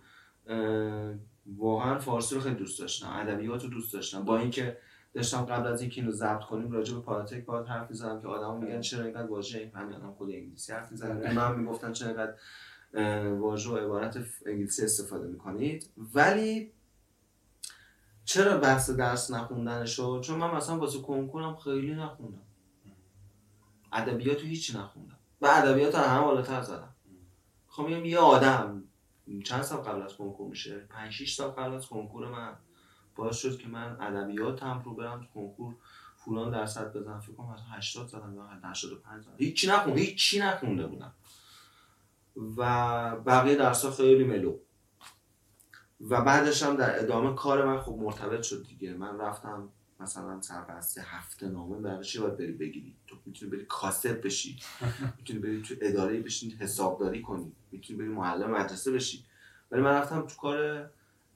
واقعا فارسی رو خیلی دوست داشتم. ادبیات رو دوست داشتم. با اینکه داشتم قبل از اینکه اینو ضبط کنیم راجع به پاراتک باید حرف می‌زدم که آدما میگن چرا اینقدر واژه همین آدم خود انگلیسی حرف می‌زنن. آره. من می‌گفتن چرا اینقدر واژه و عبارت انگلیسی استفاده می‌کنید. ولی چرا بحث درس نخوندن شد چون من مثلا واسه کنکورم خیلی نخوندم. ادبیات رو هیچی نخوندم. و ادبیات هم بالاتر زدم. خب میگم یه آدم چند سال قبل از کنکور میشه؟ 5 6 سال قبل از کنکور من. باعث شد که من ادبیاتم رو برم تو کنکور فلان درصد بزنم. فکر کنم مثلا 80 زدم یا 85 زدم. هیچی نخوندم هیچی نخونده بودم. و بقیه درس ها خیلی ملو. و بعدش هم در ادامه کار من خب مرتبط شد دیگه. من رفتم مثلا سربسته هفته نامه برای چی باید بری بگیری. تو می‌تونی بری کاسب بشی. می‌تونی بری تو اداره بشین حسابداری کنی. می‌تونی بری معلم مدرسه بشی. ولی من رفتم تو کار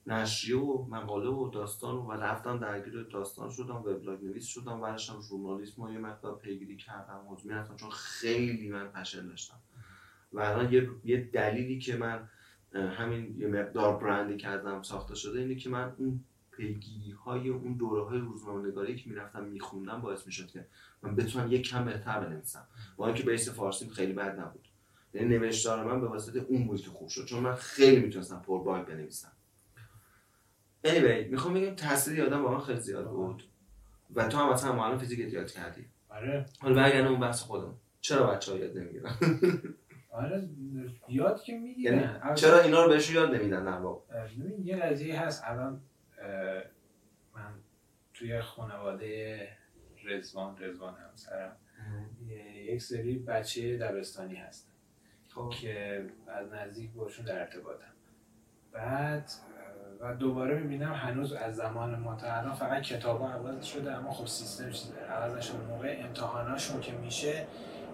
نشریه و مقاله و داستان و رفتم درگیر داستان شدم وبلاگ نویس شدم بعدش هم ژورنالیسم و یه مقدار پیگیری کردم موضوع رفتم چون خیلی من پشن داشتم. و الان یه،, یه دلیلی که من همین یه مقدار برندی کردم ساخته شده اینه که من اون پیگیری های اون دوره های روزنامه نگاری که می‌رفتم میخوندم باعث می‌شد که من بتونم یک کم بهتر بنویسم. با اینکه بیس فارسی خیلی بد نبود. یعنی نوشتار من به واسطه اون بود که خوب شد چون من خیلی می‌تونستم پر باگ بنویسم. Anyway می‌خوام بگم تاثیر آدم واقعا خیلی زیاد بود و تو هم مثلا معلم فیزیک یاد کردی. آره. حالا برگردم اون بحث خودم. چرا بچه ها یاد نمی‌گیرن؟ آره یاد که می‌گیرن. یعنی چرا اینا رو بهشون یاد نمیدن در واقع؟ یه قضیه هست. الان من توی خانواده رزوان رزوان همسرم یک سری بچه دبستانی هستن خب. که از نزدیک باشون در ارتباطم بعد و دوباره می‌بینم هنوز از زمان ما تا الان فقط کتاب ها عوض شده اما خب سیستم عوض نشده موقع امتحاناشون که میشه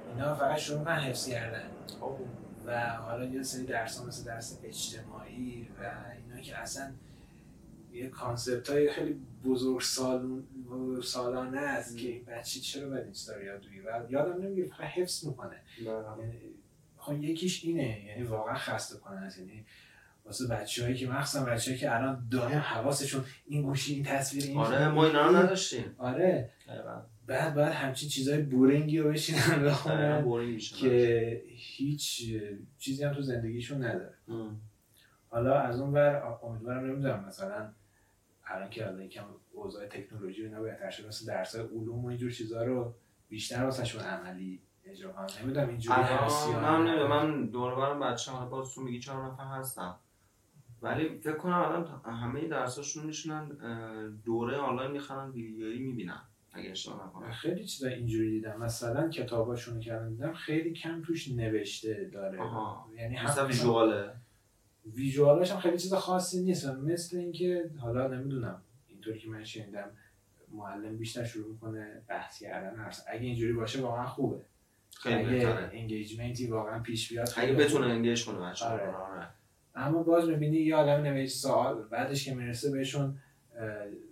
اینا فقط شروع من حفظ کردن خب. و حالا یه سری درس ها مثل درس اجتماعی و اینا که اصلا یه کانسپت های خیلی بزرگ سال سالانه است که بچه چرا باید این چیزا یاد و یادم نمیگه فقط حفظ می‌کنه. یعنی خب یکیش اینه یعنی واقعا خسته کنه است. یعنی واسه بچه‌هایی که مخصوصا بچه‌ای که الان دائم حواسشون این گوشی این تصویر این آره ما اینا رو نداشتیم. آره. بعد بعد همچین چیزای بورینگی رو بشینن بخونن که هیچ چیزی هم تو زندگیشون نداره. حالا از اون ور امیدوارم نمی‌دونم مثلا الان که الان یکم اوضاع تکنولوژی و اینا بهتر شده مثل درس علوم و اینجور چیزا رو بیشتر واسهشون عملی اجرا کنم نمی‌دونم اینجوری هست یا من نمی‌دونم من دور برم بچه ها باز تو میگی چهار نفر هستم ولی فکر کنم الان همه درساشون میشونن دوره آنلاین می‌خرن ویدیویی می‌بینن. اگه اشتباه نکنم. خیلی چیزا اینجوری دیدم. مثلا کتاباشون کردن دیدم خیلی کم توش نوشته داره. آها. یعنی هم ویژواله. ویژوالش هم خیلی چیز خاصی نیست مثل اینکه حالا نمی‌دونم اینطوری که من شنیدم معلم بیشتر شروع می‌کنه بحث کردن هست اگه اینجوری باشه واقعا خوبه خیلی انگیجمنتی واقعا پیش بیاد اگه بتونه. انگیج کنه بچه آره. آره. اما باز می‌بینی یه آدم نوشت سوال بعدش که می‌رسه بهشون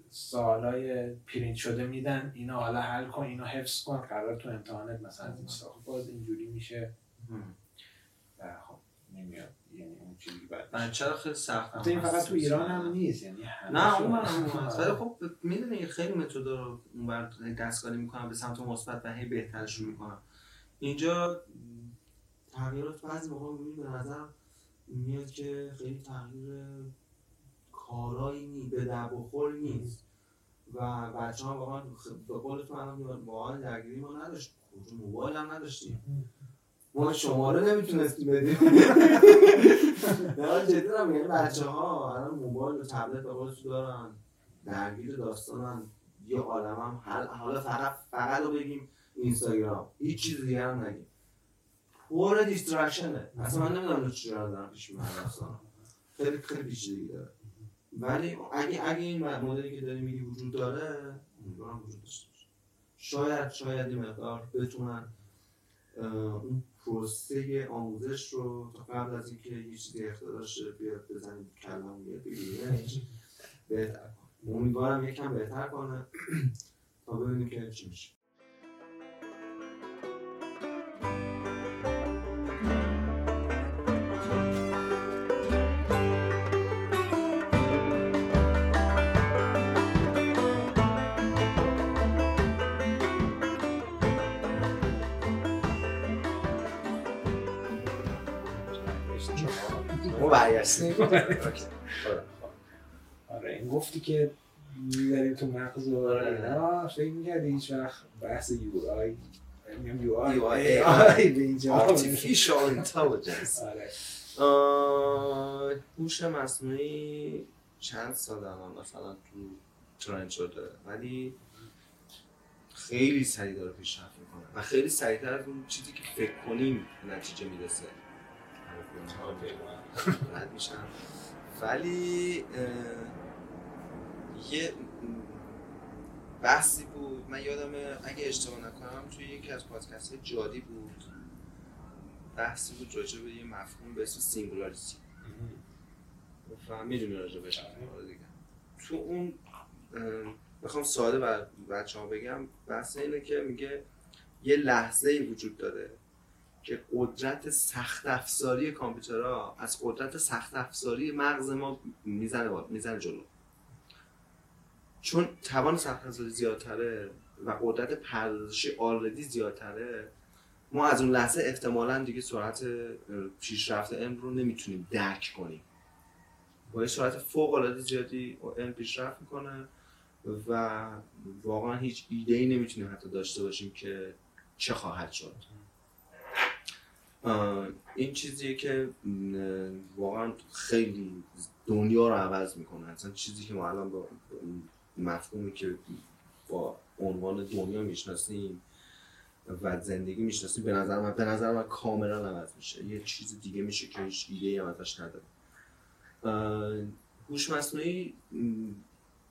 سوالای پرینت شده میدن اینا حالا حل کن اینا حفظ کن قرار تو امتحانت مثلا این خب باز اینجوری میشه. و خب نمیاد چرا خیلی سخت البته این فقط تو ایران هم نیست یعنی نه اون هست. هم ولی خب می‌دونی خیلی متدا رو اون بر دستکاری می‌کنم به سمت مثبت و هی بهترشون می‌کنم. اینجا تغییرات بعضی موقع می‌بینی به نظر میاد که خیلی تغییر کارایی نی به در بخور نیست. و بچه ها واقعا خ- به قول تو الان واقعا درگیری ما نداشت. کجا موبایل هم نداشتیم. ما شماره نمی‌تونستیم بدیم. نه جدی دارم میگم بچه ها الان موبایل و تبلت به تو دارن درگیر داستانن. یه عالم هم حالا فقط فقط رو بگیم اینستاگرام. هیچ چیز دیگه هم نگیم. پر دیسترکشنه. اصلا من نمی‌دونم چرا دارم پیش میاد داستان خیلی خیلی پیچیدگی داره. ولی اگه اگه این مدلی که داری میگی وجود داره امیدوارم وجود داشته باشه. شاید شاید یه مقدار بتونن اون پروسه آموزش رو قبل از اینکه یه چیزی اختراعش بیاد بزنیم کلام بیاد بهتر کنه امیدوارم یکم بهتر کنه. تا ببینیم که چی میشه. ما برگشتیم آره. این گفتی که می‌بریم تو مغز و آره. اینا. فکر می‌کردی هیچ وقت بحث یو آی میگم یو آی. ای آی به اینجا. آره. آه، هوش مصنوعی چند سال الان مثلا تو ترند شده؟ ولی خیلی سریع داره پیشرفت می‌کنه و خیلی سریعتر از اون چیزی که فکر کنیم نتیجه می‌رسه. رد میشم. ولی یه بحثی بود. من یادمه اگه اشتباه نکنم توی یکی از پادکست های جادی بود. بحثی بود راجع به یه مفهوم به اسم singularity و می‌دونی راجع بهش آره. دیگه. تو اون بخوام ساده بر بچه ها بگم بحث اینه که میگه یه لحظه ای وجود داره. که قدرت سخت افزاری کامپیوترها از قدرت سخت افزاری مغز ما می‌زنه می‌زنه جلو. چون توان سخت افزاری زیادتره و قدرت پردازشی آلردی زیادتره ما از اون لحظه احتمالا دیگه سرعت پیشرفت علم رو نمی‌تونیم درک کنیم. با یه سرعت فوق العاده زیادی علم پیشرفت می‌کنه و واقعا هیچ ایده ای نمی‌تونیم حتی داشته باشیم که چه خواهد شد. این چیزیه که واقعا خیلی دنیا رو عوض می‌کنه. اصلا چیزی که ما الان با مفهومی که با عنوان دنیا می‌شناسیم و زندگی می‌شناسیم به نظر من به نظر من کاملا عوض میشه. یه چیز دیگه میشه که هیچ ایده ای ازش نداره. هوش مصنوعی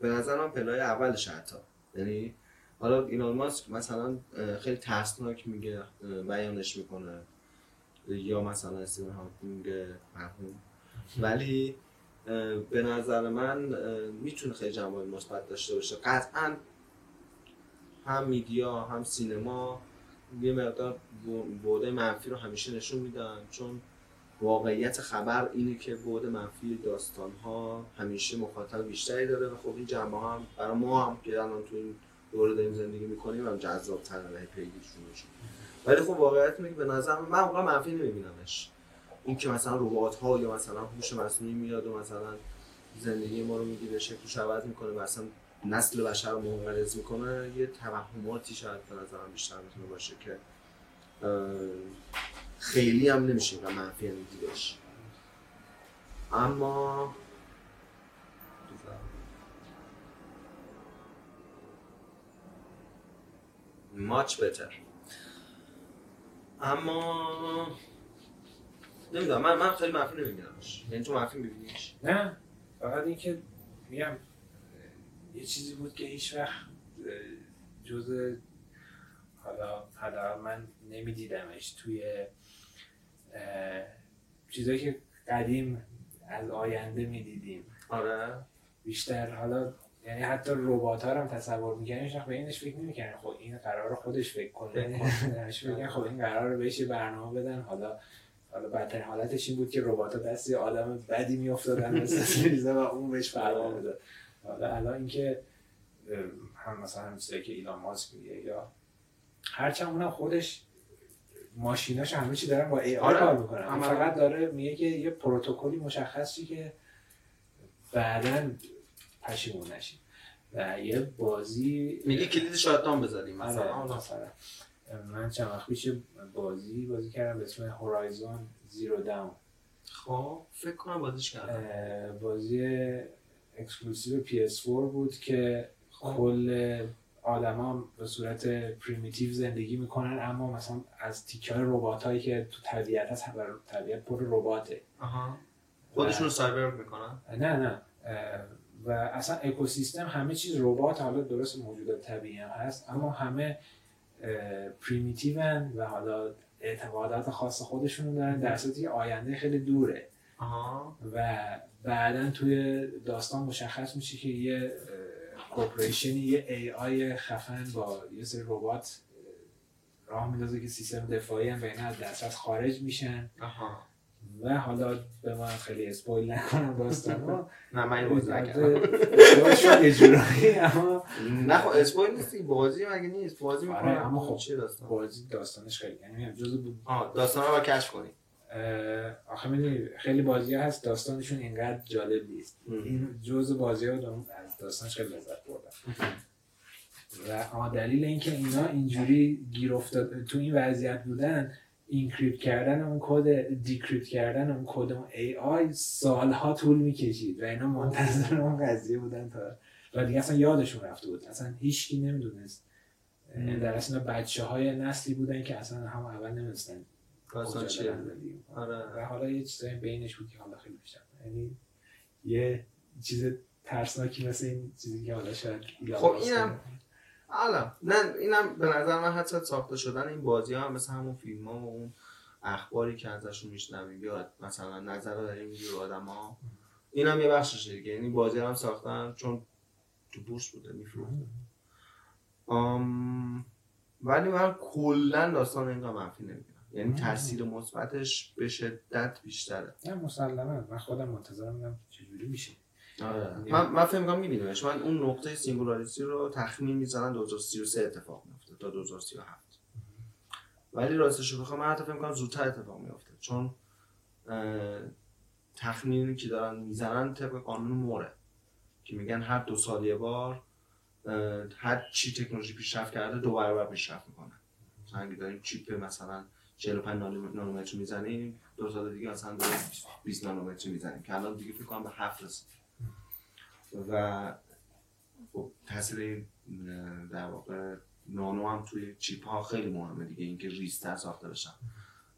به نظر من پلای اولش حتی. یعنی حالا ایلان ماسک مثلا خیلی ترسناک میگه بیانش می‌کنه. یا مثلا استیون هاکینگ مرحوم. ولی به نظر من می‌تونه خیلی جنبه مثبت داشته باشه. قطعا هم میدیا هم سینما یه مقدار بوده منفی رو همیشه نشون میدن. چون واقعیت خبر اینه که بعد منفی داستان ها همیشه مخاطب بیشتری داره و خب این جنبه هم برای ما هم که الان تو این دوره داریم زندگی می‌کنیم هم جذاب تر پیگیرشون میشه. ولی خب واقعیت اینه که به نظر من اونقدر منفی نمیبینمش. این که مثلا ربات ها یا مثلا هوش مصنوعی میاد و مثلا زندگی ما رو می‌گیره شکلش عوض می‌کنه و اصلا نسل بشر رو منقرض می‌کنه یه توهماتی شاید به نظرم بیشتر می‌تونه باشه که خیلی هم نمیشه و منفی هم دیدش اما much better. اما نمی‌دونم. من من خیلی منفی نمیبینمش. یعنی تو منفی میبینیش. نه. فقط اینکه میگم یه چیزی بود که هیچ وقت جز حالا حالا من نمیدیدمش توی چیزایی که قدیم از آینده می‌دیدیم. آره. بیشتر حالا یعنی حتی ربات ها هم تصور می‌کنن هیچ به اینش فکر نمی‌کنن خب این قرار خودش فکر کنه. فکر خب این قرار بهش برنامه بدن. حالا حالا بدترین حالتش این بود که ربات ها دستی آدم بدی میافتادن مثل و اون بهش فرمان می‌داد. حالا الان اینکه هم مثلا هم که ایلان ماسک میگه یا هرچند اونم خودش ماشیناش همه چی دارن با ای آر. کار می‌کنن. فقط داره میگه که یه پروتکلی مشخصی که بعدا پشیمون نشید و یه بازی میگه کلید shutdown بذاریم مثلا. آره، مثلا من چند وقت پیش بازی بازی کردم به اسم Horizon Zero Dawn خب فکر کنم بازیش کردم. بازی exclusive PS4 بود که خب. کل آدما به صورت primitive زندگی می‌کنن اما مثلا از تیکه ربات هایی که تو طبیعت هست طبیعت پر رباته. خودشون رو سایبر می‌کنن؟ نه نه. و اصلا اکوسیستم همه چیز ربات حالا درست موجودات طبیعی هم هست اما همه primitive ان و حالا اعتقادات خاص خودشون دارن در صورتی آینده خیلی دوره. و بعدا توی داستان مشخص میشه که یه corporation ی یه AI خفن با یه سری ربات راه میندازه که سیستم دفاعی هم بین از دسترس خارج میشن. و حالا به من خیلی اسپویل نکنم داستان نه من بازی یه جورایی اما نه خب اسپویل نیستی بازی مگه نیست؟ بازی می‌کنم آره، اما خب چه داستان؟ بازی داستانش خیلی یعنی جزء بود. داستان رو کشف کنی. آخه می‌دونی خیلی بازی هست داستانشون اینقدر جالب نیست. این جزء بازی ها از داستانش خیلی لذت بردم. و دلیل اینکه اینا اینجوری گیر افتاد تو این وضعیت بودن encrypt کردن اون کد decrypt کردن اون کد اون AI سالها طول می‌کشید و اینا منتظر اون قضیه بودن تا و دیگه اصلا یادشون رفته بود. اصلا هیچکی نمی‌دونست. در اصلا بچه های نسلی بودن که اصلا هم اول نمی‌دونستن آره. و حالا یه چیزایی بینش بود که حالا خیلی بیشتر. یعنی یه چیز ترسناکی مثل این چیزی که حالا شاید خب اینم حالا نه اینم به نظر من حتی ساخته شدن این بازی ها مثل همون فیلم ها و اون اخباری که ازشون میشنویم یا مثلا نظر داریم میگی آدم ها. این هم یه بخشش دیگه یعنی بازی هم ساختن چون تو بورس بوده میفروخته ولی من کلا داستان اینقدر منفی نمیگم یعنی تاثیر مثبتش به شدت بیشتره. نه مسلما من خودم منتظرم بودم چجوری میشه. آره. من من فکر می‌کنم می‌بینیمش. من اون نقطه singularity رو تخمین می‌زنن 2033 اتفاق میفته تا 2037 ولی راستش رو بخوام من حتی فکر می‌کنم زودتر اتفاق میفته چون تخمینی که دارن می‌زنن طبق قانون موره. که میگن هر دو سال یه بار هر چی تکنولوژی پیشرفت کرده دو برابر پیشرفت می‌کنه. مثلا داریم chip مثلا 45 نانومتر می‌زنیم دو سال دیگه اصلا 20 نانومتر می‌زنیم. که الان دیگه فکر کنم به 7 رسید. و خب تاثیر در واقع نانو هم توی چیپ ها خیلی مهمه دیگه اینکه ریزتر ساخته بشن.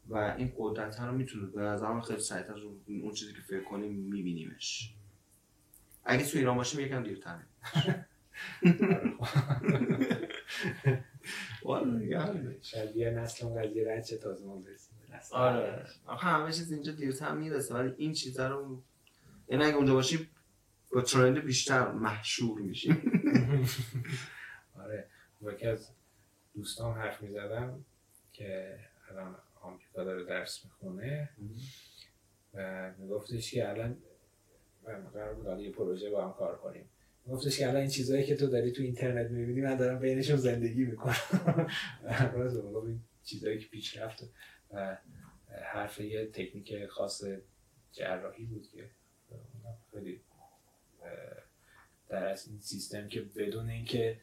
و این قدرت ها رو می‌تونه به نظر خیلی سریعتر اون چیزی که فکر کنیم میبینیمش. اگه تو ایران باشیم یکم دیرتر شاید یه نسل اون قضیه رد چه تازه ما برسیم آره. همه چیز اینجا دیرتر می‌رسه ولی این چیزا رو یعنی اگه اونجا باشیم با ترند بیشتر محشور میشیم آره با یکی از دوستان حرف می‌زدم که الان آمریکا داره درس می‌خونه و میگفتش که الان قرار بود یه پروژه با هم کار کنیم. گفتش که الان این چیزهایی که تو داری تو اینترنت می‌بینی من دارم بینشون زندگی می‌کنم. راز این چیزهایی که پیش رفت و حرف یه تکنیک خاص جراحی بود که خیلی در از این سیستم که بدون اینکه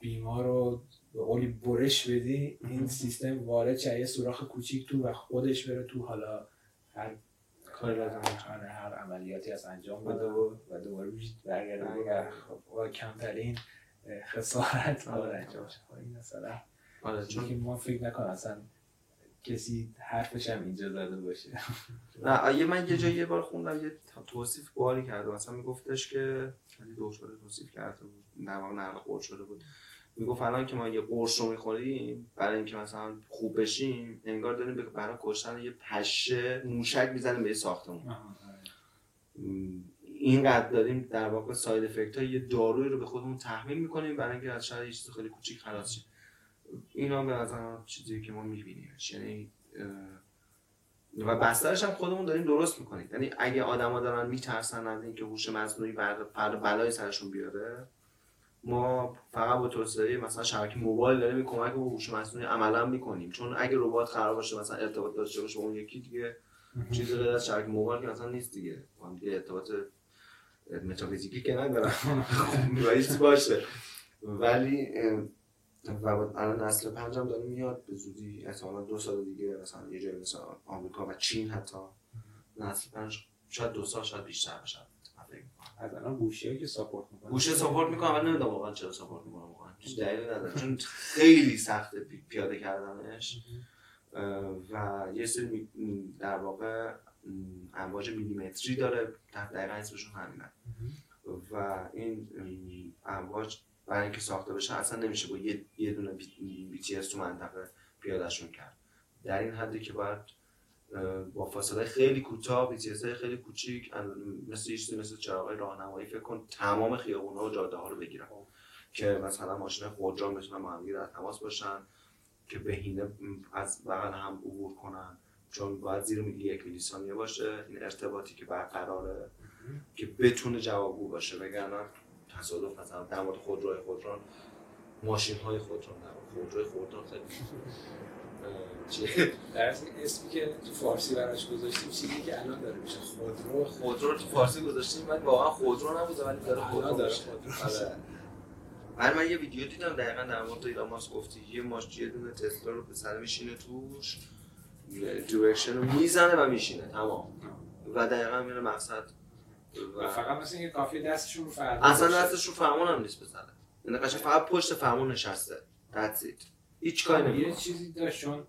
بیمار رو به قولی برش بدی این سیستم وارد چه یه سوراخ کوچیک تو و خودش بره تو. حالا هر کاری لازم آره، هر عملیاتی از انجام بده و و دوباره برگرده. و خب، کمترین خسارت آره. انجام شه. خب، این مثلا آره چون که ما فکر نکنم اصلا کسی حرفش هم اینجا زده باشه. نه یه من یه جایی یه بار خوندم یه توصیف بالی کرده مثلا میگفتش که خیلی دوشاره توصیف کرده بود. در واقع نقل قول شده بود. می‌گفت الان که ما یه قرص رو می‌خوریم برای اینکه مثلا خوب بشیم انگار داریم برای کشتن یه پشه موشک می‌زنیم به یه ساختمون. آره. اینقدر داریم در واقع ساید افکت های یه دارویی رو به خودمون تحمیل می‌کنیم برای اینکه از شر یه چیز خیلی کوچیک خلاص شیم اینا به نظر چیزی که ما می‌بینیم. یعنی و بسترش هم خودمون داریم درست می‌کنیم. یعنی اگه آدما دارن میترسن از اینکه هوش مصنوعی بعد فردا بلای سرشون بیاره ما فقط با توسعه مثلا شبکه موبایل داریم این کمک به هوش مصنوعی عملا می‌کنیم. چون اگه ربات خراب باشه مثلا ارتباط داشته باشه با اون یکی دیگه چیزی غیر از شبکه موبایل که مثلا نیست دیگه. هم دیگه ارتباط متافیزیکی که ندارم باشه. ولی و الان نسل پنجم داره میاد به زودی. احتمالا دو سال دیگه مثلا یه جایی مثل آمریکا و چین حتی. نسل پنج شاید دو سال شاید بیشتر بشه. از الان گوشی که support می‌کنه گوشیه support می‌کنم ولی نمی‌دونم واقعا چرا support می‌کنم واقعا هیچ دلیلی نداره. چون خیلی سخته پی- پیاده کردنش. و یه سری در واقع امواج میلیمتری داره. در دقیقا اسمشون همینه. و این ام، امواج برای اینکه ساخته بشه اصلا نمیشه با یه, یه دونه BTS تو منطقه پیادهشون کرد. در این حدی که باید با فاصله خیلی کوتاه BTS خیلی کوچیک مثل یه مثل چراغ راهنمایی فکر کن تمام خیابون‌ها و جاده ها رو بگیرن. که مثلا ماشین خودران بتونن با هم در تماس باشن که بهینه از بغل هم عبور کنن. چون باید زیر میلی یک میلی ثانیه باشه. این ارتباطی که برقراره که بتونه جوابگو باشه. وگرنه تصادف مثلا در مورد خودروی خودران ماشین های خودران در مورد خودروی خودران خیلی. چیه در اسمی که تو فارسی براش گذاشتیم چیزی که الان داره میشه خودرو. خودرو رو تو فارسی گذاشتیم ولی واقعا خودرو نبوده ولی داره خودرو داره. خودرو. آره. من من یه ویدیو دیدم دقیقا در مورد ایلان ماسک گفتی یه ماش یه دونه تسلا رو به سر میشینه توش دیرکشن رو می‌زنه و میشینه. تمام. و دقیقا میره مقصد و فقط مثل اینکه کافی دستشون رو فردا اصلا. دستش رو فرمون هم نیست بزنه. یعنی قشنگ فقط پشت فرمون نشسته. That's it. هیچ کاری یه نمی‌کنه. چیزی داشت چون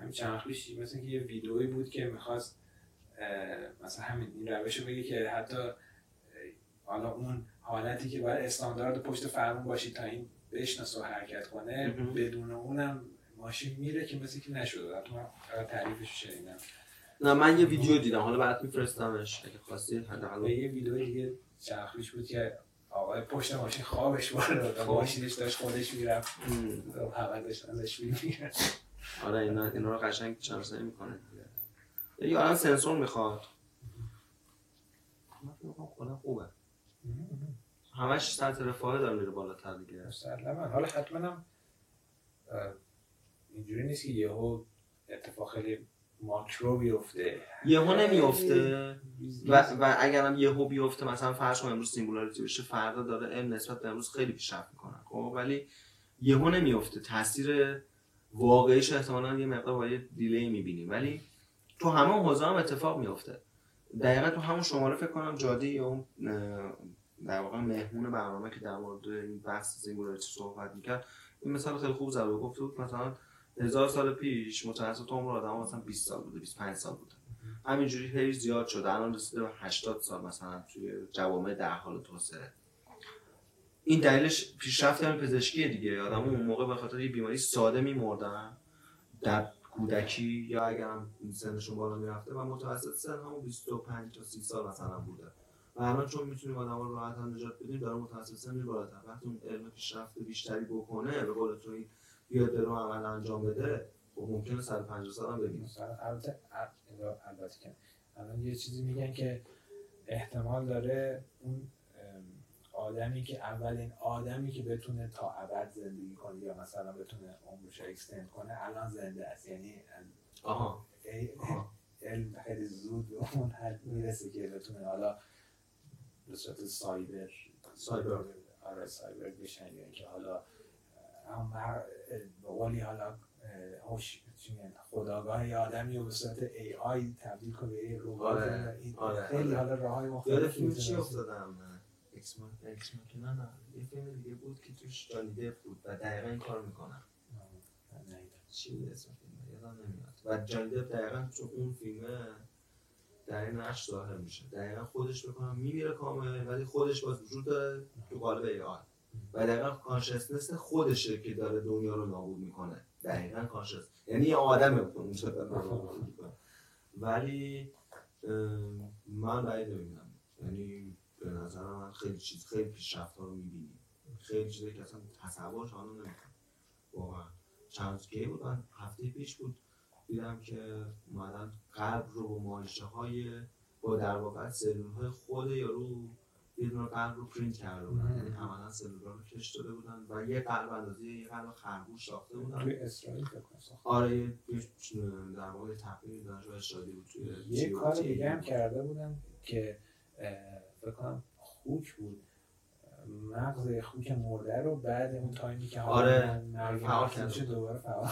همین چند وقت پیش مثل اینکه یه ویدئویی بود که می‌خواست مثلا همین این روش رو بگه که حتی حالا اون حالتی که باید استاندارد پشت فرمون باشی تا این بشناسه و حرکت کنه. بدون اونم ماشین میره که مثل که نشده. من تعریفش رو شنیدم. نه من یه ویدیو دیدم. حالا برات میفرستمش. اگه خواستید و حداقل. یه ویدئو دیگه پیش بود که آقای پشت ماشین خوابش برد و خب. ماشینش داشت خودش می‌رفت. همه داشتن ازش می‌رفت آره اینا اینا رو قشنگ شناسایی می‌کنه یه الان سنسور می‌خواد. من فکر خوبه. همش سطح رفاهه داره میره بالاتر دیگه. مسلما. حالا حتما هم اینجوری نیست که یهو اتفاق خیلی ماکرو بیفته. یهو نمیفته. و, و اگرم یهو بیفته مثلا فرض کن امروز singularity بشه فردا داره علم نسبت به امروز خیلی پیشرفت می‌کنه. خب ولی یهو نمیفته. تاثیر واقعیش احتمالا یه مقدار با یه delay می‌بینیم ولی تو همه حوزه هم اتفاق میفته دقیقا تو همون شماره فکر کنم جادی یا اون در واقع مهمون برنامه که در مورد این بحث singularity صحبت می‌کرد این مثال خیلی خوب زد گفت مثلا هزار سال پیش متوسط عمر آدم مثلا 20 سال بوده 25 سال بوده. همینجوری هی زیاد شده. الان رسیده به 80 سال مثلا توی جوامع در حال توسعه این دلیلش پیشرفت علم پزشکی دیگه. آدم اون موقع به خاطر یه بیماری ساده میمردن. در کودکی یا اگر هم سنشون بالا می‌رفته و متوسط سن همون 25 تا 30 سال مثلا بوده. و الان چون می‌تونیم آدم رو راحت هم نجات بدیم داره متوسط سن میره بالاتر. وقتی اون علم پیشرفت بیشتری بکنه به قول تو این بیاد برو عمل انجام بده خب ممکنه 150 سال هم مثلا البته ال- البته که الان یه چیزی میگن که احتمال داره اون آدمی که اولین آدمی که بتونه تا ابد زندگی کنه یا مثلا بتونه عمرش رو اکستند کنه الان زنده است یعنی آها. علم خیلی زود به اون حد می‌رسه که بتونه حالا به صورت سایبر سایبر. آره سایبر بشن یا اینکه حالا به قولی حالا هوش خداگاه یه آدمی رو به صورت ای آی تبدیل کنه به یه ربات آره، این آره، خیلی آره. حالا راه های یاد مختلف فیلم چی افتادم؟ Ex Ma Ex Machina نه. یه فیلم دیگه بود که توش جانی دپ بود و دقیقا این کار نه. چی بود اسم فیلم؟ بدم نمیاد. و جانی دپ دقیقا چون اون فیلمه در این نقش ظاهر میشه. دقیقا خودش بکنم میمیره کامل ولی خودش باز وجود داره تو قالب AI و دقیقا consciousness خودشه که داره دنیا رو نابود می‌کنه. دقیقا conscious یعنی یه آدمه اونجا نابود می‌کنه. ولی من بعید نمی‌دونم یعنی به نظر من خیلی چیز خیلی پیشرفت ها رو می‌بینیم خیلی چیزایی که اصلا تصورش آنو نمی‌کنم واقعا. چند کی بود؟ هفته پیش بود. دیدم که اومدن قلب رو با مایشه های با در واقع سلول های خود یارو یه دونه قلب رو پرینت کرده بودن. یعنی عملا سلول رو کش داده بودن و یه قلب اندازه یه قلب خرگوش ساخته بودن توی اسرائیل. آره یه یه در واقع تقریبی دانشگاه اسرائیلی بود توی یه. کار دیگه هم کرده بودن که فکر کنم خوک بود مغز خوک مرده رو بعد اون تایمی که حالا آره، فعال. دوباره فعال.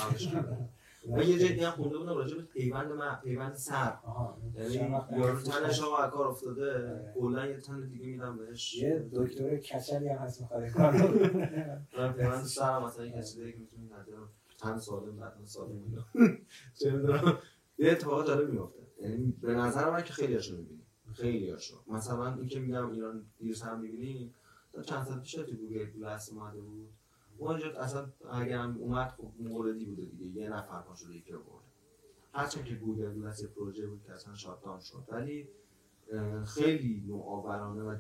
من یه دیگه هم خونده بودم راجع به پیوند من پیوند سر. یعنی یارو تنش از کار افتاده آره. کلا یه تن دیگه میدم بهش. یه دکتر کچلی هم هست می‌خواد. کار من پیوند سر مثلا یه کسی دیگه می‌تونی نظرم تن سالم بدن سالم اینا چه می‌دونم. یه اتفاقات داره میفته یعنی به نظر من که خیلی هاشو می‌بینیم خیلی هاشو مثلا این که میگم ایران دیروز هم می‌بینیم چند سال پیش تو گوگل گلس اومده بود. اونجا اصلا اگر هم اومد خب موردی بوده دیگه. یه نفر پا شده یکی رو برده. هرچند که گوگل گلس یه پروژه بود که اصلا شاتدان شد. ولی خیلی نوآورانه و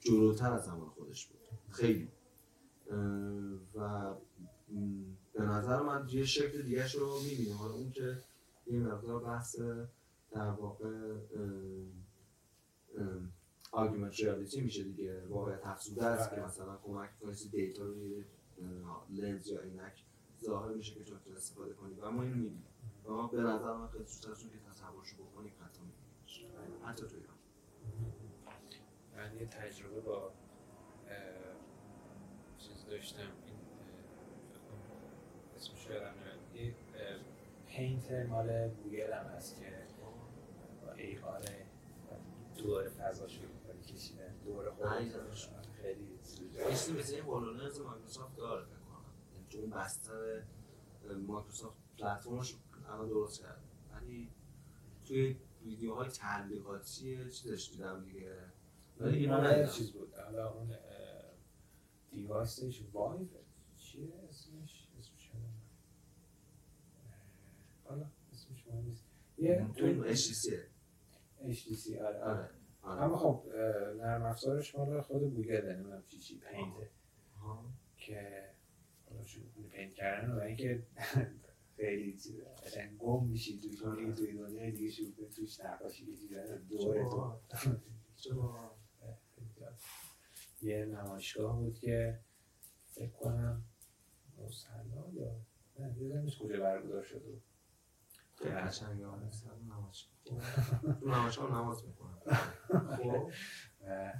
جلوتر از زمان خودش بود. خیلی. و به نظر من یه شکل دیگه رو می‌بینیم. حالا اون که یه مقدار بحث در واقع augmented reality میشه دیگه. واقعیت افزوده است که بله. مثلا کمک کنید data رو لنز یا عینک ظاهر میشه که تو می‌تونی استفاده کنی. و ما اینو می‌بینیم. و ما به نظر من خیلی زودتر که تصورشو بکنیم حتی میبینیمش حتی تو ایران. من یه تجربه با چیز داشتم. این اسمش یادم نمیاد. یه اه، پینت مال گوگل هم هست که با ای آره دور فضاشو کاری کشیدن دور آره. خودش چیزی مثل این هولولنز مایکروسافت داره فکر کنم تو اون بستر مایکروسافت پلتفرمش الان درست کرده. ولی توی ویدیوهای تبلیغاتی چیزش دیدم دیگه. ولی ندیدم. چیز بود. حالا اون device ش Vive چیه؟ اسمش؟ اسمش حالا اسمش مهم نیست. یه تو HTC HTC آره آره. آره. اما خب نرم افزارش مال خود گوگل نمی‌دونم چی چی Paint ه. که شروع پینت کردن و اینکه خیلی قشنگ گم میشی توی توی توی دنیای دیگه شروع کنی توش نقاشی کشیدن دوره تو. یه نمایشگاه بود که فکر کنم موسلا یا نه یادم نیست کجا برگزار شده بود نماز می‌کنم خب. اه،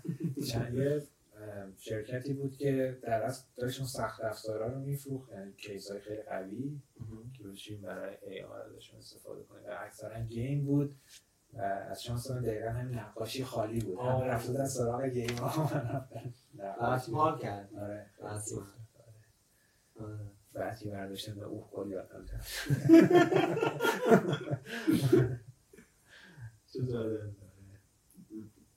شرکتی بود که در اصل داشت اون سخت افزارا رو میفروخت یعنی کیس های خیلی قوی که بشیم برای ای آر داشتن استفاده کنیم. و اکثرا گیم بود. و از شانس من دقیقا همین نقاشی خالی بود. رفته بودن سراغ گیم ها. دستمال کرد آره. دستمال. آره. بعد که برداشتن به اوه کلی جالب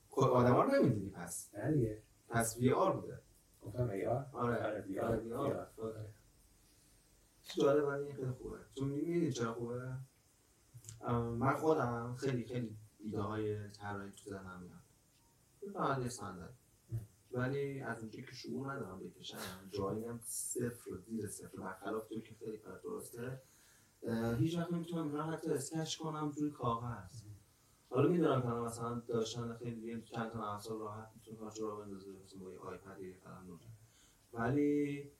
خب آدم ها رو نمی‌دیدی پس. نه دیگه پس وی آر بوده. گفتم ای آر؟ آره. آره وی آره آر. وی آر. آره. جالب این خیلی خوبه. تو می‌دونی چرا خوبه؟ من خودم خیلی خیلی ایده های طراحی تو ذهنم میاد. فقط یه صندل ولی از اونجایی که شعور ندارم بکشم جایی هم صفر زیر صفر. برخلاف تو که خیلی کار درسته. هیچ وقت نمی‌تونم اینا حتی اسکچ کنم روی کاغذ. حالا می‌دونم که مثلا داشتن خیلی یه چند تا افزار راحت می‌تونه کارش رو بندازه مثلا با یه آیپد یه قلم ولی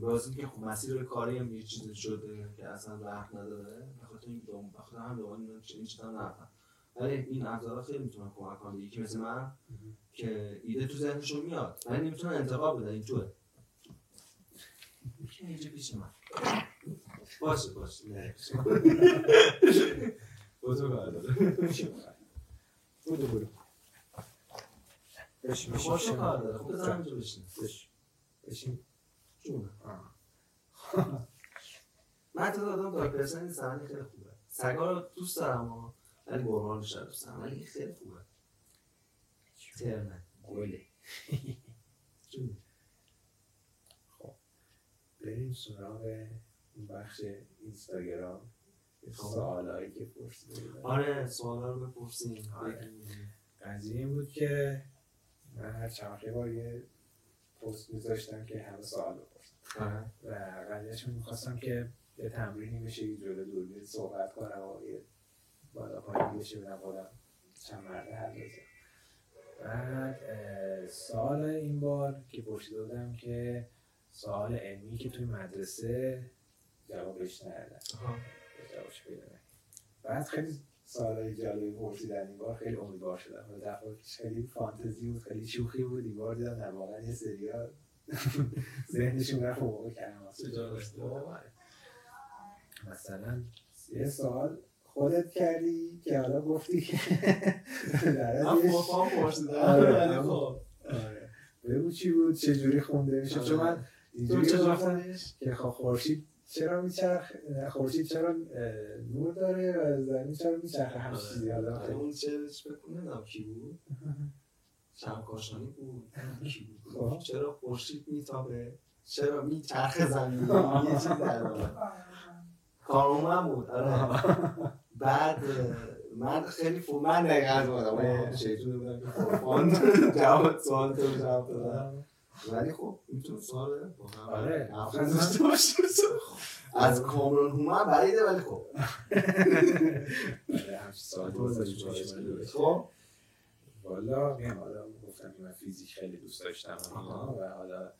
واسه که خب مسیر کاری هم یه چیزی شده که اصلا رحم نداره بخاطر این بخاطر هم دوم این چیزا نرفتم ولی این افزارها خیلی می‌تونن کمک کنن یکی مثل من که ایده تو ذهنشون میاد ولی نمی‌تونن انتقال بدن این توه یکی اینجا پیش من. باشه باشه. نه با تو کار داره برو برو بشین بشین. با تو بشین. کار داره. خب بزن اینجا بشین. بشین. بشین. جونه آه. من تو آدم دارک پرسن نیستم ولی خیلی خوبه. سگا رو دوست دارم ها ولی دوست دارم ولی خیلی خوبه ترنه گله جون. بریم سراغ بخش اینستاگرام خب. سوالایی که پرسیده بودن. آره سوالا رو بپرسیم آره. بگیم. قضیه این بود که من هر چند بار یه پست میذاشتم که همه سوال بپرسن آره. و قضیهش می‌خواستم که یه تمرینی بشه یه جلو دوربین صحبت کنم و یه بالا پایین بشه بدم خودم چند مرده بزنم بعد اه، سوال این بار که پرسیده بودم که سوال علمی که توی مدرسه جوابش ندادن. آها. جوابش پیدا. بعد خیلی سوالای جالبی پرسیدن این بار. خیلی امیدوار شدم. و پیش خیلی فانتزی بود خیلی شوخی بود. این بار دیدم نه واقعا یه سریا ذهنشون رفت موقع جالب. مثلا یه سوال خودت کردی که حالا گفتی. که آره. خب. آره. بگو چی بود چه جوری خونده میشه چون من اینجوری چه گفتم خوندیش؟ که خب خورشید چرا میچرخ خورشید چرا نور داره و زمین چرا میچرخه؟ همین چیزی حالا آره، اون کنم نمی‌دونم کی بود. شب کاشانی بود. بود. خب. چرا خورشید میتابه؟ چرا میچرخه زمین؟ یه چیز در اومد. کارون من بود آره. بعد من خیلی فو من دقیقا از من شیطون بودم که فوفان جواب سوال تو جواب دادم. ولی خب می‌تونه سوال آره. داشته باشه از کامران هومن بعیده ولی خب. آره، جایز بود. خب. والا میگم حالا گفتم که من فیزیک خیلی دوست داشتم و حالا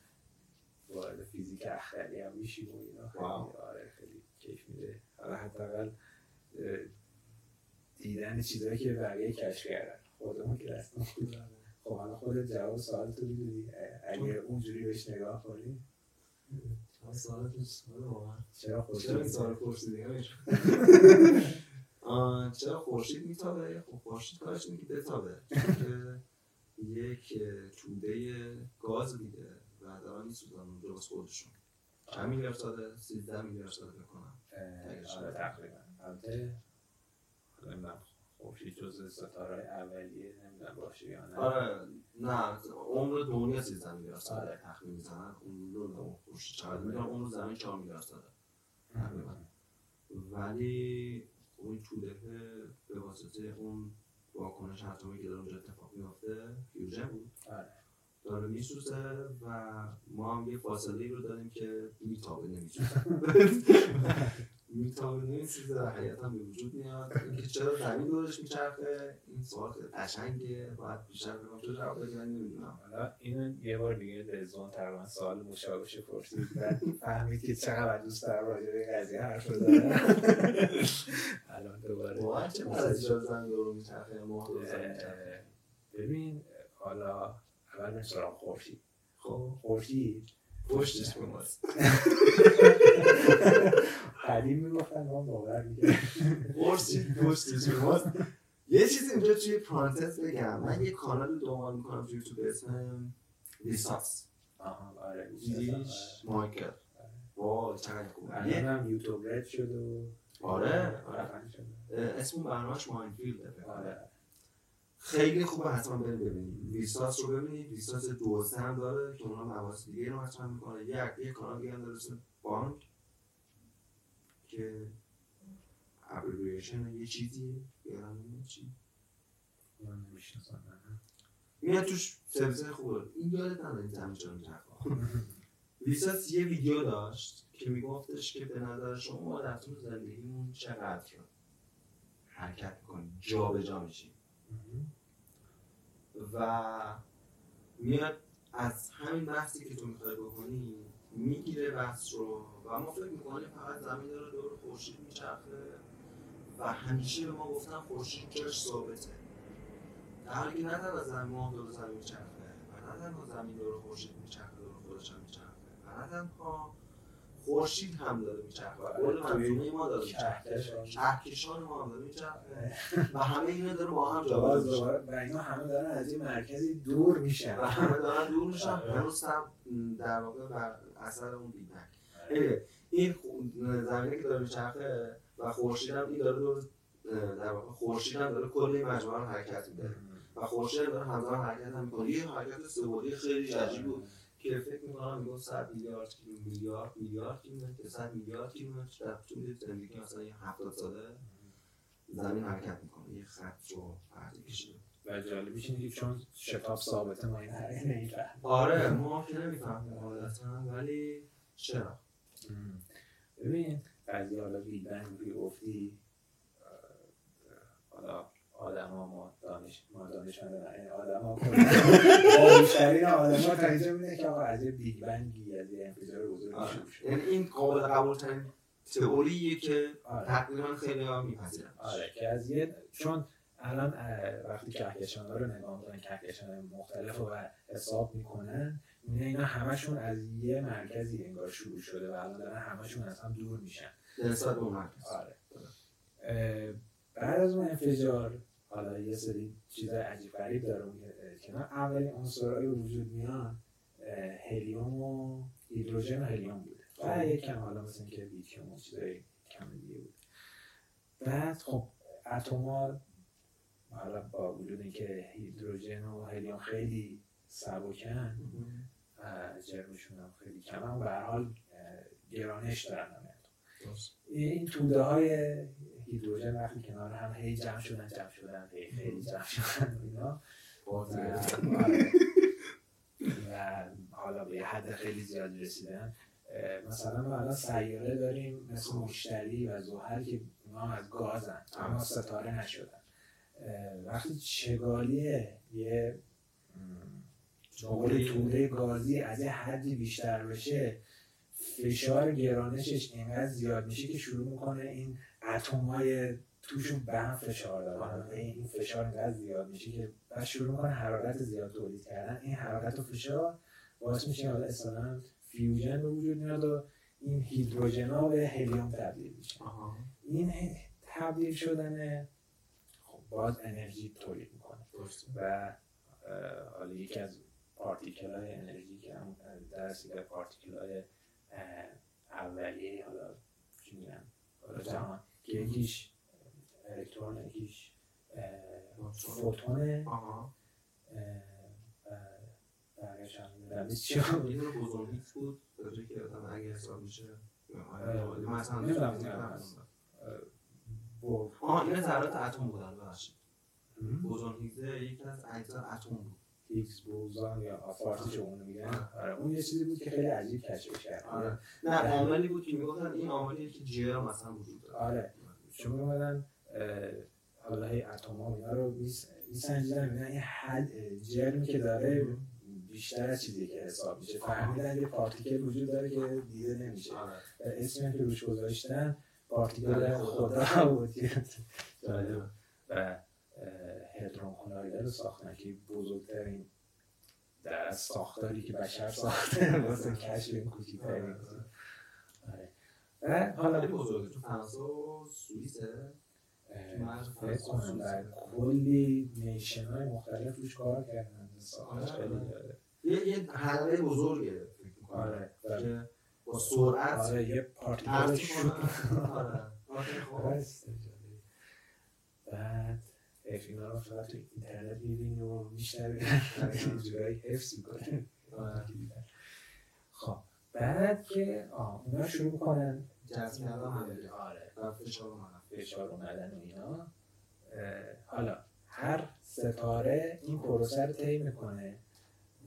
وارد فیزیک اختری هم میشیم و اینا. خیلی. آره خیلی کیف میده. حالا حداقل دیدن چیزایی که بقیه کشف کردن. خودمون که دست. خب حالا خودت جواب سوال تو می‌دونی؟ اگه اونجوری بهش نگاه کنی؟ سوالتون سوال واقعا. چرا چرا خودت این سوال پرسیدی چرا خورشید میتابه؟ خب خورشید کارش اینه که بتابه. یک توده گاز دیده و دارن میسوزن اونجا واسه خودشون. چند میلیارد ساله؟ سیزده میلیارد ساله بکنم آره تقریبا. البته نمی‌دونم خورشید جز ستاره اولیه نمی‌دونم باشه یا نه. آره نه عمر دنیا سیزده میلیارد ساله تخمین می‌زنن. اون خورشید چقدر می‌دونم عمر زمین چهار میلیارد ساله. تقریبا. ولی این توده به واسطه اون واکنش اتمی که داره اونجا اتفاق میفته فیوژن بود. آره. داره میسوزه و ما هم یه فاصله رو داریم که میتابه نمیسوزه. میتابه نمیسوزه و حقیقتا به وجود میاد. اینکه چرا زمین دورش میچرخه این سوال خیلی قشنگه. باید بیشتر بگم تو جواب بدی من نمی‌دونم. حالا اینو یه بار دیگه رزوان تقریبا سوال مشابهش پرسید. فهمید که چقدر دوست دارم راجع به قضیه حرف بزنم الان دوباره واقعا چه از زمین دور میچرخه ماه دور ببین حالا اول بریم سراغ خورشید. خب. خورشید پشتش به ماست قدیم می‌گفتن ما باور خورشید پشتش به ماست یه چیزی اینجا توی پرانتز بگم. من یه کانال دنبال می‌کنم توی یوتیوب به اسم لیسانس. آها آره. دیدیش مایکل وای چقدر خوبه. الان یوتیوب رد شد و آره آره. اسم برنامهش کنم. آره. خیلی خوبه حتما برید ببینید لیسانس رو ببینید. لیسانس دو هم داره که اونها مباحث دیگه رو مطرح می‌کنه. یک یه کانال دیگه هم داره بانک که ابریویشن یه چیزیه یادم چی. من نمی‌شناسم. میاد توش سرویس خوبه این یادت نداره این زمین چرا میچرخه لیسانس یه ویدیو داشت که میگفتش که به نظر شما در طول زندگیمون چقدر حرکت می‌کنیم جا به جا میشیم و میاد از همین بحثی که تو می‌خوای بکنی می‌گیره بحث رو و ما فکر می‌کنیم فقط زمین داره دور خورشید میچرخه و همیشه به ما گفتن خورشید جاش ثابته. در حالی که نه تنها زمین ما دور زمین میچرخه و نه تنها زمین دور خورشید میچرخه دور خودش هم میچرخه و نه تنها خورشید هم داره میچرخه. و کل منظومه ما داره میچرخه. کهکشان. ما هم داره میچرخه. و همه اینا داره با هم میشه. دوباره و اینا همه دارن از این مرکزی دور میشن. و همه دارن دور میشن. هنوز هم در واقع بر اثر اون بیگ این زمینه که داره میچرخه و خورشید هم این داره دور در واقع خورشید هم داره کل این مجموعه رو حرکت میده. و خورشید هم داره همزمان حرکت هم می‌کنه. یه حرکت سه‌بعدی خیلی عجیب بود. که فکر می‌کنم 100 میلیارد میلیارد میلیارد کیلومتر 100 میلیارد کیلومتر در طول زندگی مثلا یه 70 ساله زمین حرکت می‌کنه یه خط رو پرده کشیده. و جالبیش اینه که چون شتاب ثابته ما این نمی‌فهمیم آره ما که نمی‌فهمیم قاعدتا ولی چرا؟ ببین قضیه حالا بیگ بنگ گفتی حالا آدم ها ما دانش ما دانشمند آدم ها بیشترین آدم ها تا اینجا میده که آقا از یه بیگ بنگی از یه انفجار بزرگی شروع شد. یعنی این قابل قبول ترین تئوریه که تقریبا خیلی ها میپذیرن. آره که از یه چون الان وقتی کهکشان رو نگاه می‌کنن کهکشان مختلف رو حساب می‌کنن می‌بینه اینا همشون از یه مرکزی انگار شروع شده و الان دارن همشون از هم دور میشن. نسبت به مرکز. آره. بعد از اون انفجار حالا یه سری چیزای عجیب غریب داره اون کنار. اولین عنصرهای وجود میان هلیوم و هیدروژن و هلیوم بوده. و یک کم حالا مثل که لیتیوم و چیزای کم دیگه بود بعد خب اتم‌ها حالا با وجود اینکه هیدروژن و هلیوم خیلی سبکن جرمشون هم خیلی کم هم به حال گرانش دارن این توده های هیدروژن وقتی کنار هم هی جمع شدن جمع شدن هی خیلی جمع شدن اینا. و حالا به حد خیلی زیاد رسیدن. مثلا ما الان سیاره داریم مثل مشتری و زحل که اونا از گازن اما ستاره نشدن. وقتی چگالی یه موقع توده گازی از یه حدی بیشتر بشه فشار گرانشش اینقدر زیاد میشه که شروع می‌کنه این اتمای توشون به هم فشار دادن. این فشار اینقدر زیاد میشه که بعد شروع می‌کنه حرارت زیاد تولید کردن. این حرارت و فشار باعث میشه حالا اصلا فیوژن به وجود میاد و این هیدروژن به هلیوم تبدیل میشه این تبدیل شدن خب باز انرژی تولید می‌کنه. و حالا یکی از پارتیکل های انرژی که هم درسی به پارتیکل های اولیه حالا چی میگن؟ حالا جهان. که یکیش الکترون یکیش فوتونه بقیش هم می‌دونم. چی؟ این رو بزرگیت بود که اگه حساب میشه مثلا آه این ذرات اتم بودن ببخشید. یکی از اجزا اتم بود. هیگز بوزان یا فارسیش اون میگن. آره اون یه چیزی بود که خیلی عجیب کشفش کرد. آره. نه عاملی بود که می‌گفتن این عاملیه که جر مثلا وجود داره. آره. چون می‌گفتن حالا هی اتم ها اینا رو میسنجیدن. میگن این حد جرمی که داره بیشتر از چیزی که حساب میشه. فهمیدن یه پارتیکل وجود داره که دیده نمیشه. اسمی که روش گذاشتن پارتیکل خدا بود. و هدرون کلایدر رو ساختن که بزرگترین در از ساختاری که بشر ساخته. واسه کشف این کوچیکترین آره. حالا بزرگه. تو فرانسه و سوئیسه؟ فکر کنم در کلی نیشن های مختلف روش کار کردن. خیلی داره یه حلقه بزرگه آره. که با سرعت آره یه پارتیکل شد. آره. بعد اف اینا رو فقط تو اینترنت می‌بینی و بیشتر جورایی حفظ می‌کنه خب بعد که اونا شروع می‌کنن. جذب کردن آره. و فشار اومدن فشار اومدن و اینا. حالا هر ستاره این پروسه رو طی می‌کنه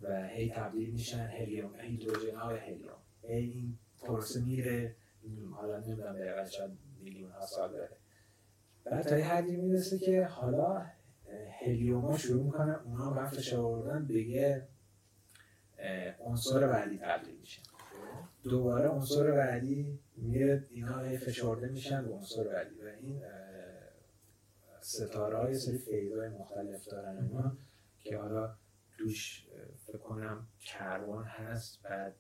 و هی تبدیل میشن هلیوم هیدروژن ها به هلیوم. هی این پروسه میره حالا نمی‌دونم دقیقا شاید میلیون ها سال داره. بعد تا یه حدی می‌رسه که حالا هلیوم ها شروع می‌کنن اونا به فشار آوردن به یه عنصر بعدی تبدیل میشه. دوباره عنصر بعدی میره اینا فشرده میشن به عنصر بعدی و این ستاره های سری phase های مختلف دارن اینا که حالا توش فکر کنم کربن هست بعد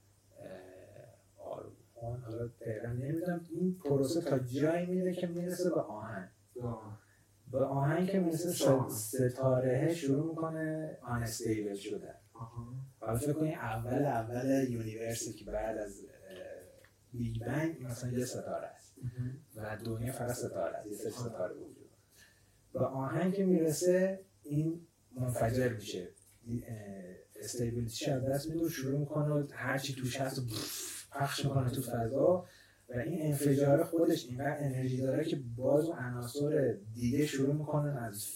آرگون حالا دقیقا نمی‌دونم این پروسه تا جایی میره که می‌رسه به آهن. به آهن که می‌رسه ستاره شروع می‌کنه unstable شدن و فکر کنید اول اول universe ی که بعد از بیگ بنگ مثلا یه ستاره است. و دنیا فقط ستاره است. یه سری ستاره وجود به آهنگ که می‌رسه این منفجر میشه. استیبیلیتیش از دست میده و شروع می‌کنه هرچی توش هست پخش می‌کنه تو فضا. و این انفجار خودش اینقدر انرژی داره که باز و عناصر دیگه شروع می‌کنن از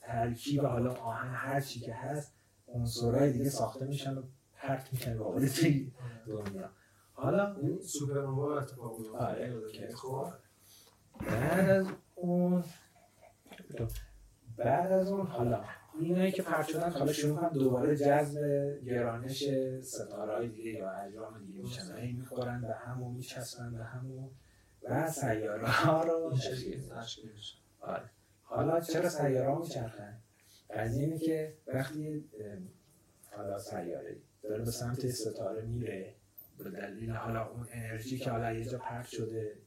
ترکیب حالا آهن هر چی که هست عنصرهای دیگه ساخته میشن و پرت میشن به دنیا. حالا سوپرنووا اتفاق آره خب. بعد از اون بعد از اون حالا اینایی که پرت شدن حالا شروع کنن دوباره جذب گرانش ستاره های دیگه یا اجرام دیگه میشن. هی می‌خورن به هم و میچسبن به هم و سیاره ها رو آره. حالا چرا سیاره ها میچرخن؟ قضیه اینه که وقتی حالا سیاره داره به سمت ستاره میره به دلیل حالا اون انرژی که حالا یه جا پرت شده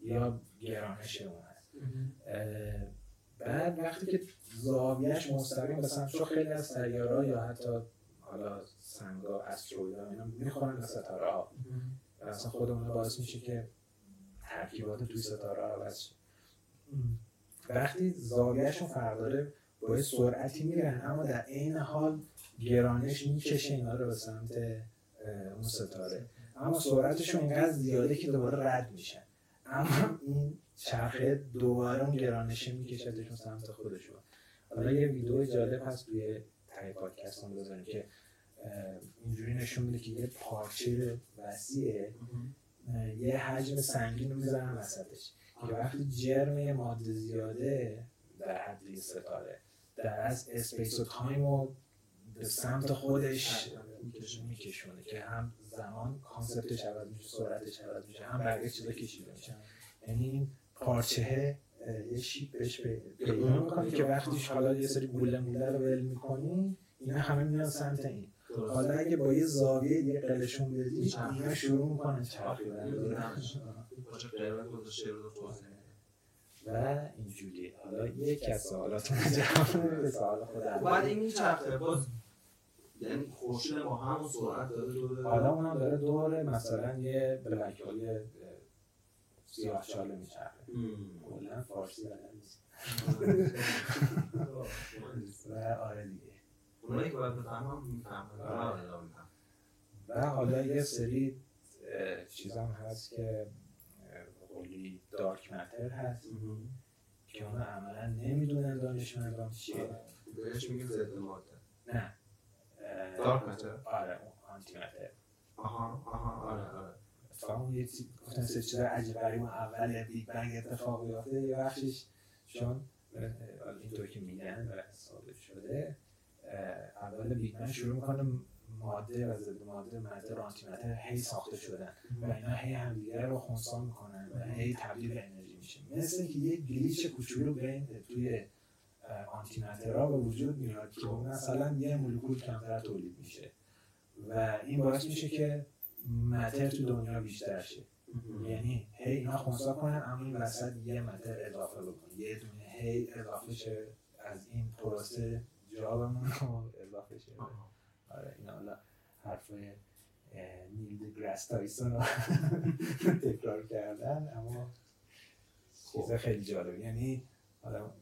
یا گرانش اون هست بعد وقتی که زاویهش مستقیم به سمت خیلی از سیاره یا حتی حالا سنگا استرویدا اینا می‌خورن به ستاره ها اصلا خود اون باعث میشه که ترکیبات توی ستاره ها عوض وقتی زاویهشون فرق داره با سرعتی میرن اما در عین حال گرانش می‌کشه اینا رو به سمت اون ستاره. اما سرعتشون اینقدر زیاده که دوباره رد میشن. اما این چرخه دوباره اون گرانشه میکشدشون سمت خودشون. حالا یه ویدیو جالب هست توی تای پادکست هم بذاریم که اینجوری نشون میده که یه پارچه وسیعه. یه حجم سنگین می‌زنن وسطش. که وقتی جرم یه ماده زیاده در حد یه ستاره. داره space و time رو به سمت خودش میکشونه که هم زمان concept ش عوض میشه سرعتش عوض میشه هم بقیه چیزا کشیده میشه. یعنی پارچه یه shape بهش پیدا می‌کنی که وقتیش حالا یه سری گوله موله رو ول می‌کنی اینا همه میان سمت این. حالا اگه با یه زاویه دیگه قلشون بدی اینا شروع می‌کنن چرخیدن و اینجوری. حالا یکی از سوالات جواب سوال خودم. بعد این میچرخه باز یعنی خورشید ما همون سرعت داره دوره حالا اونم داره دوره مثلا یه بلک سیاه چاله میچرخه کلا فارسی بلد نیست. و آره دیگه. اونایی که باید بفهمم می‌فهمم. و حالا یه سری چیز هم هست که قولی dark matter هست. که اونا عملا نمی‌دونن دانشمندان چیه بهش میگیم ضد ماده. نه. dark matter؟ آره antimatter. آها آها آره آره. اتفاقا یه گفتن سه چیز عجیب غریب. اول بیگ بنگ اتفاق بیفته. یه بخشش چون اینطور که میگن و ثابت شده اول بیگ بنگ شروع می‌کنه ماده و ضد ماده ماده و آنتی متر هی ساخته شدن. و اینا هی همدیگه رو خونسا می‌کنن و هی تبدیل به انرژی میشه. مثل که یه گلیچ کوچولو بین توی آنتی مترها به وجود میاد که مثلا یه مولکول کمتر تولید میشه. و این باعث میشه که متر تو دنیا بیشتر شه. یعنی هی اینا خونسا کنن اما این وسط یه متر اضافه بکنه. یه دونه هی اضافه شه از این پروسه جابمون رو اضافه شه. آره این حالا حرف نیل دگراس تایسون رو تکرار کردن اما چیز خیلی جالب. یعنی حالا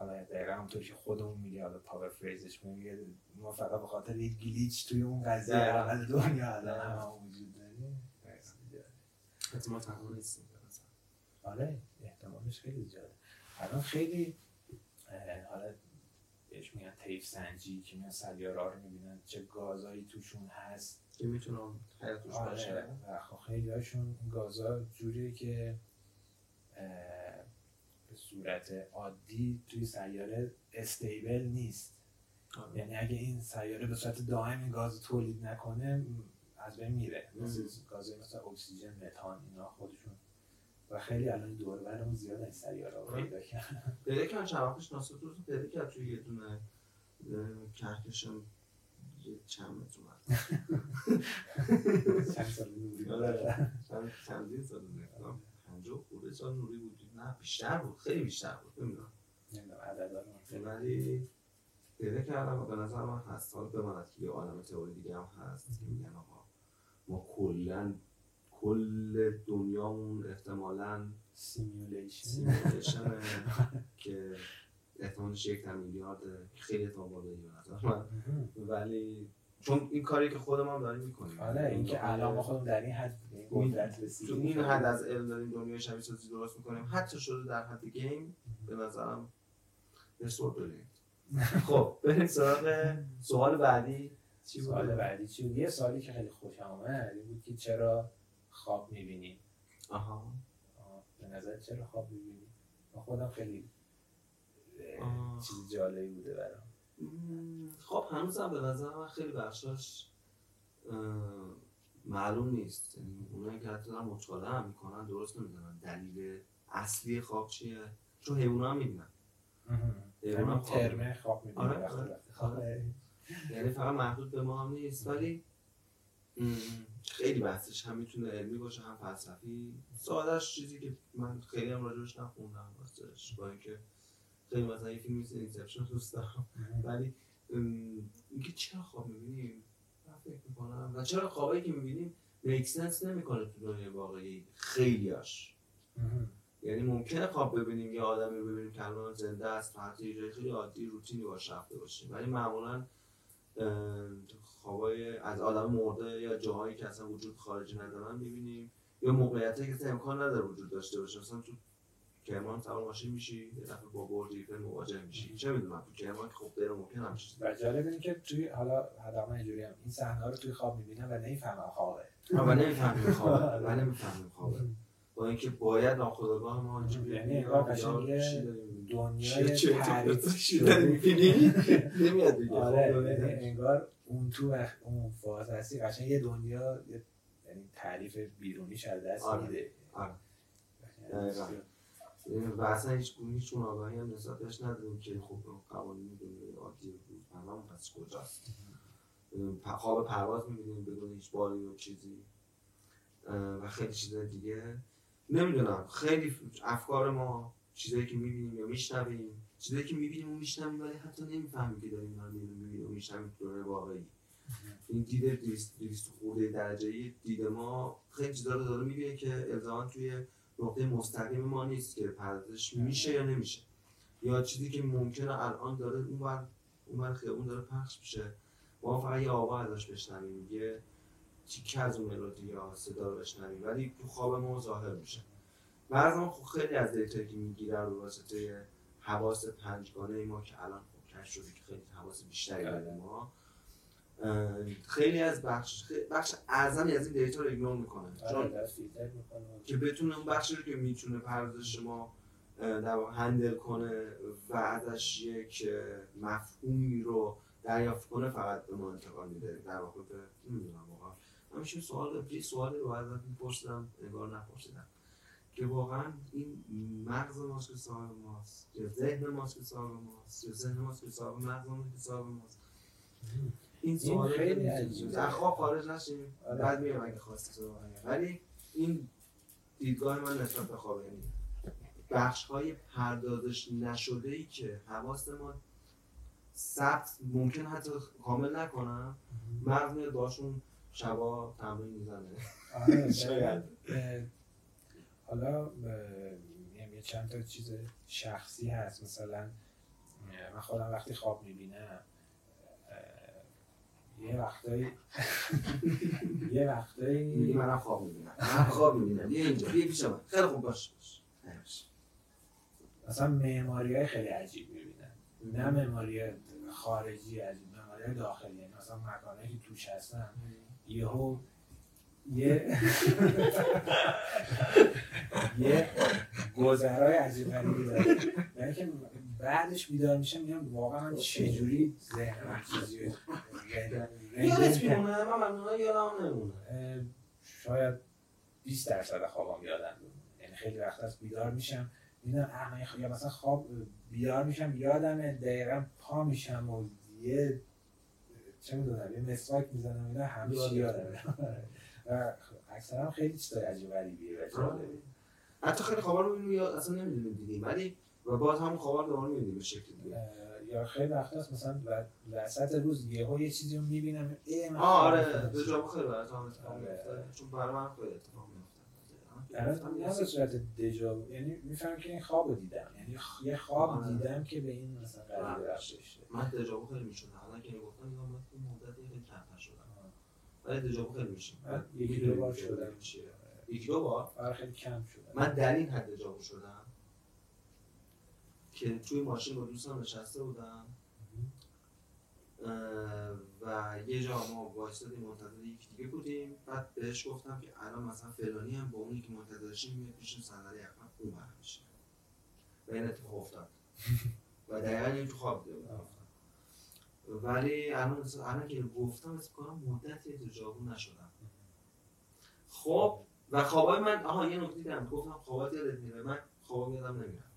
حالا دقیقا همونطور که خودمون میگه حالا پاور فریزش میگه ما فقط به خاطر یک گلیچ توی اون قضیه اول دنیا الان هم وجود داریم تنها نیستیم آره احتمالش خیلی زیاده. الان خیلی حالا بهش میگن تیف سنجی که میان سیاره ها رو می‌بینن چه گازایی توشون هست. که می‌تونم حیاتوش باشه. و خب خیلی هاشون گازا جوریه که صورت عادی توی سیاره استیبل نیست. آه. یعنی اگه این سیاره به صورت دائم این گاز تولید نکنه از بین میره. مثل گازهای مثل اکسیژن متان اینا خودشون. و خیلی الان دور برمون زیاد این سیاره رو پیدا کردن. پیدا کردن چند وقتش ناسا رو پیدا کرد توی یه دونه کهکشان یه چند متر اومد. چند سال نوری چند سال نوری پنجاه خورده سال نوری بود نه بیشتر بود. خیلی بیشتر بود. نمی‌دونم. ولی پیدا کردم و به نظر من هست. حالا بماند که یه عالم تئوری دیگه هم هست که میگن آقا ما کلا کل دنیامون احتمالاً simulation که احتمالش یک که خیلی احتمال بالایی به نظر من. ولی چون این کاری که خودمون داریم می‌کنیم. آره اینکه الان ما خودمون در این حد تو این حد از علم داریم دنیای شبیه سازی درست می‌کنیم. حتی شده در حد game به نظرم سور داریم. خب بریم سراغ سوال بعدی. چی سوال؟ بعدی چی بود؟ یه سوالی که خیلی خوشم آمد این بود که چرا خواب می‌بینیم آها. به نظر چرا خواب می‌بینیم من خودم خیلی آه. چیز جالبی بوده برام. خب هنوزم به نظر من خیلی بخشاش معلوم نیست. یعنی اونایی که حتی دارن مطالعه هم می‌کنن درست نمی‌دونن دلیل اصلی خواب چیه. چون حیونا هم می‌بینن. حیونا هم خواب ترمه خواب می‌بینیم آره، آره. خواب یعنی فقط محدود به ما هم نیست ولی خیلی بحثش هم می‌تونه علمی باشه هم فلسفی. سادهش چیزی که من خیلی هم راجبش نخوندم راستش با اینکه خیلی مثلا یه فیلم مثل دوست دارم. ولی اینکه چرا خواب می‌بینیم؟ من فکر می‌کنم. و چرا خوابایی که می‌بینیم؟ میک سنس نمی‌کنه تو دنیای واقعی. خیلیاش یعنی ممکنه خواب ببینیم یه آدمی رو ببینیم که الان زنده است حتی یه جای خیلی عادی روتینی باش رفته باشیم. ولی معمولا خوابای از آدم مرده یا جاهایی که اصلا وجود خارجی ندارن می‌بینیم. یا موقعیتی که اصلا امکان نداره وجود داشته باشه. مثلا تو کرمان سوار ماشین میشی یه دفعه با برج ایفل مواجه میشی چه می‌دونم تو کرمان که خب غیر ممکن هم چیزی و جالب اینه که توی حالا حداقل اینجوری هم این صحنه رو توی خواب می‌بینم و نمی‌فهمم خوابه و نمی‌فهمیم خوابه و نمی‌فهمیم خوابه با اینکه باید ناخودآگاه ما اینجا یعنی انگار قشنگ دنیای تعریف داری می‌بینی؟ نمیاد دیگه آره خب، یعنی انگار اون تو اون فاز هستی قشنگ یه دنیا یه- یعنی تعریف بیرونیش از دست آره. میده آره. و اصلا هیچ هیچ گونه آگاهی هم نسبت بهش نداریم که خب قوانین دنیای عادی بود. تمام پس کجاست؟ خواب پرواز می‌بینیم بدون هیچ باری و چیزی. و خیلی چیزای دیگه. نمی‌دونم. خیلی افکار ما چیزایی که می‌بینیم یا میشنویم چیزایی که می‌بینیم و میشنویم ولی حتی نمی‌فهمیم که داریم اینا رو می‌بینیم و میشنویم تو واقعی. این دید دویست دویست خورده درجه دید ما خیلی چیزا رو داره می‌بینه که الزاما توی نقطه مستقیم ما نیست که پردازش میشه یا نمیشه. یا چیزی که ممکنه الان داره اونور اونور خیابون داره پخش میشه. ما فقط یه آوا ازش بشنویم یه تیکه از اون ملودی یا صدا رو بشنویم ولی تو خواب ما ظاهر میشه. بعضا خب خیلی از data یی که می‌گیره به واسطه حواس پنجگانه ما که الان خب شده که خیلی حواس بیشتری داره ما. خیلی از بخش بخش اعظمی از این data رو ignore می‌کنه. آره چون می‌کنه. که بتونه اون بخشی رو که می‌تونه پردازش ما در هندل کنه و ازش یک مفهومی رو دریافت کنه فقط به ما انتقال میده. در واقع به نمی‌دونم واقعا. همیشه سوال یه سوالی رو ازت میپرسیدم انگار نپرسیدم. که واقعا این مغز ماست که صاحب ماست؟ یا ذهن ماست که صاحب ماست؟ یا ذهن ماست که صاحب مغز ماست که صاحب ماست؟ این سوال خیلی عجیبه. خواب خارج نشیم آره. بعد میگم اگه خواستی ولی این دیدگاه من نسبت به خواب یعنی بخش های پردازش نشده ای که حواس ما ثبت ممکن حتی کامل نکنم مغز میاد باشون شبا تمرین می‌زنه آره شاید. حالا یه چند تا چیز شخصی هست مثلا من خودم وقتی خواب می‌بینم یه وقتایی یه وقتایی منم خواب می‌بینم. من خواب می‌بینم. بیا اینجا. بیا پیش من. خیلی خوب. باش باش. مثلا معماری های خیلی عجیب می‌بینم. نه معماری خارجی عجیب معماری داخلی. یعنی مثلا مکانهایی که توش هستم یهو یه یه گذرای عجیب غریبی داره. یعنی که بعدش بیدار میشم میگم واقعا من چجوری ذهنم چیزی یادت میمونه؟ من ممنونها یادم نمونه. شاید 20 درصد خوابم یادم یعنی خیلی وقت از بیدار میشم. می‌دونم اه من خ- یا مثلا خواب بیدار میشم یادم دقیقا پا میشم و یه چه می‌دونم یه مسواک می‌زنم اینا همه چی یادم. و اکثرا خیلی چیزای عجیب غریبیه. و جالبه. حتی خیلی خوابا رو اصلا نمی‌دونیم دیدیم ولی و باز خوابا رو دوباره می‌بینیم به شکل دیگه. یا خیلی وقت هست مثلا وسط روز یهو یه چیزی رو می‌بینم. ای من آه آره خوابیدم. دژاوو خیلی برای هم اتفاق آره. میفته چون برای من خیلی اتفاق میفته نه به صورت دژاوو یعنی میفهم که این خواب رو دیدم. یعنی یه خواب آره. دیدم که به این مثلا قضیه آره. رفت داشته من دژاوو خیلی می‌شد الان که گفتم من تو مدتی خیلی کمتر شدم. ولی دژاوو خیلی میشه من یکی دو بار شدم. یکی دو بار؟ آره خیلی کم شدم. من در این حد دژاوو شدم. که توی ماشین با دوستم نشسته بودم. و یه جا ما وایسادیم منتظر یکی دیگه بودیم. بعد بهش گفتم که الان مثلا فلانی هم با اونی که منتظرشیم میاد پیش صندلی عقب اون میشه. و این اتفاق افتاد. و دقیقا این تو خواب دیده ولی الان الان که گفتم اسم کنم مدتی دژاوو نشدم. خب و خوابای من آها یه نکته دیدم گفتم. خوابات یادت میره. من خوابام یادم نمیره.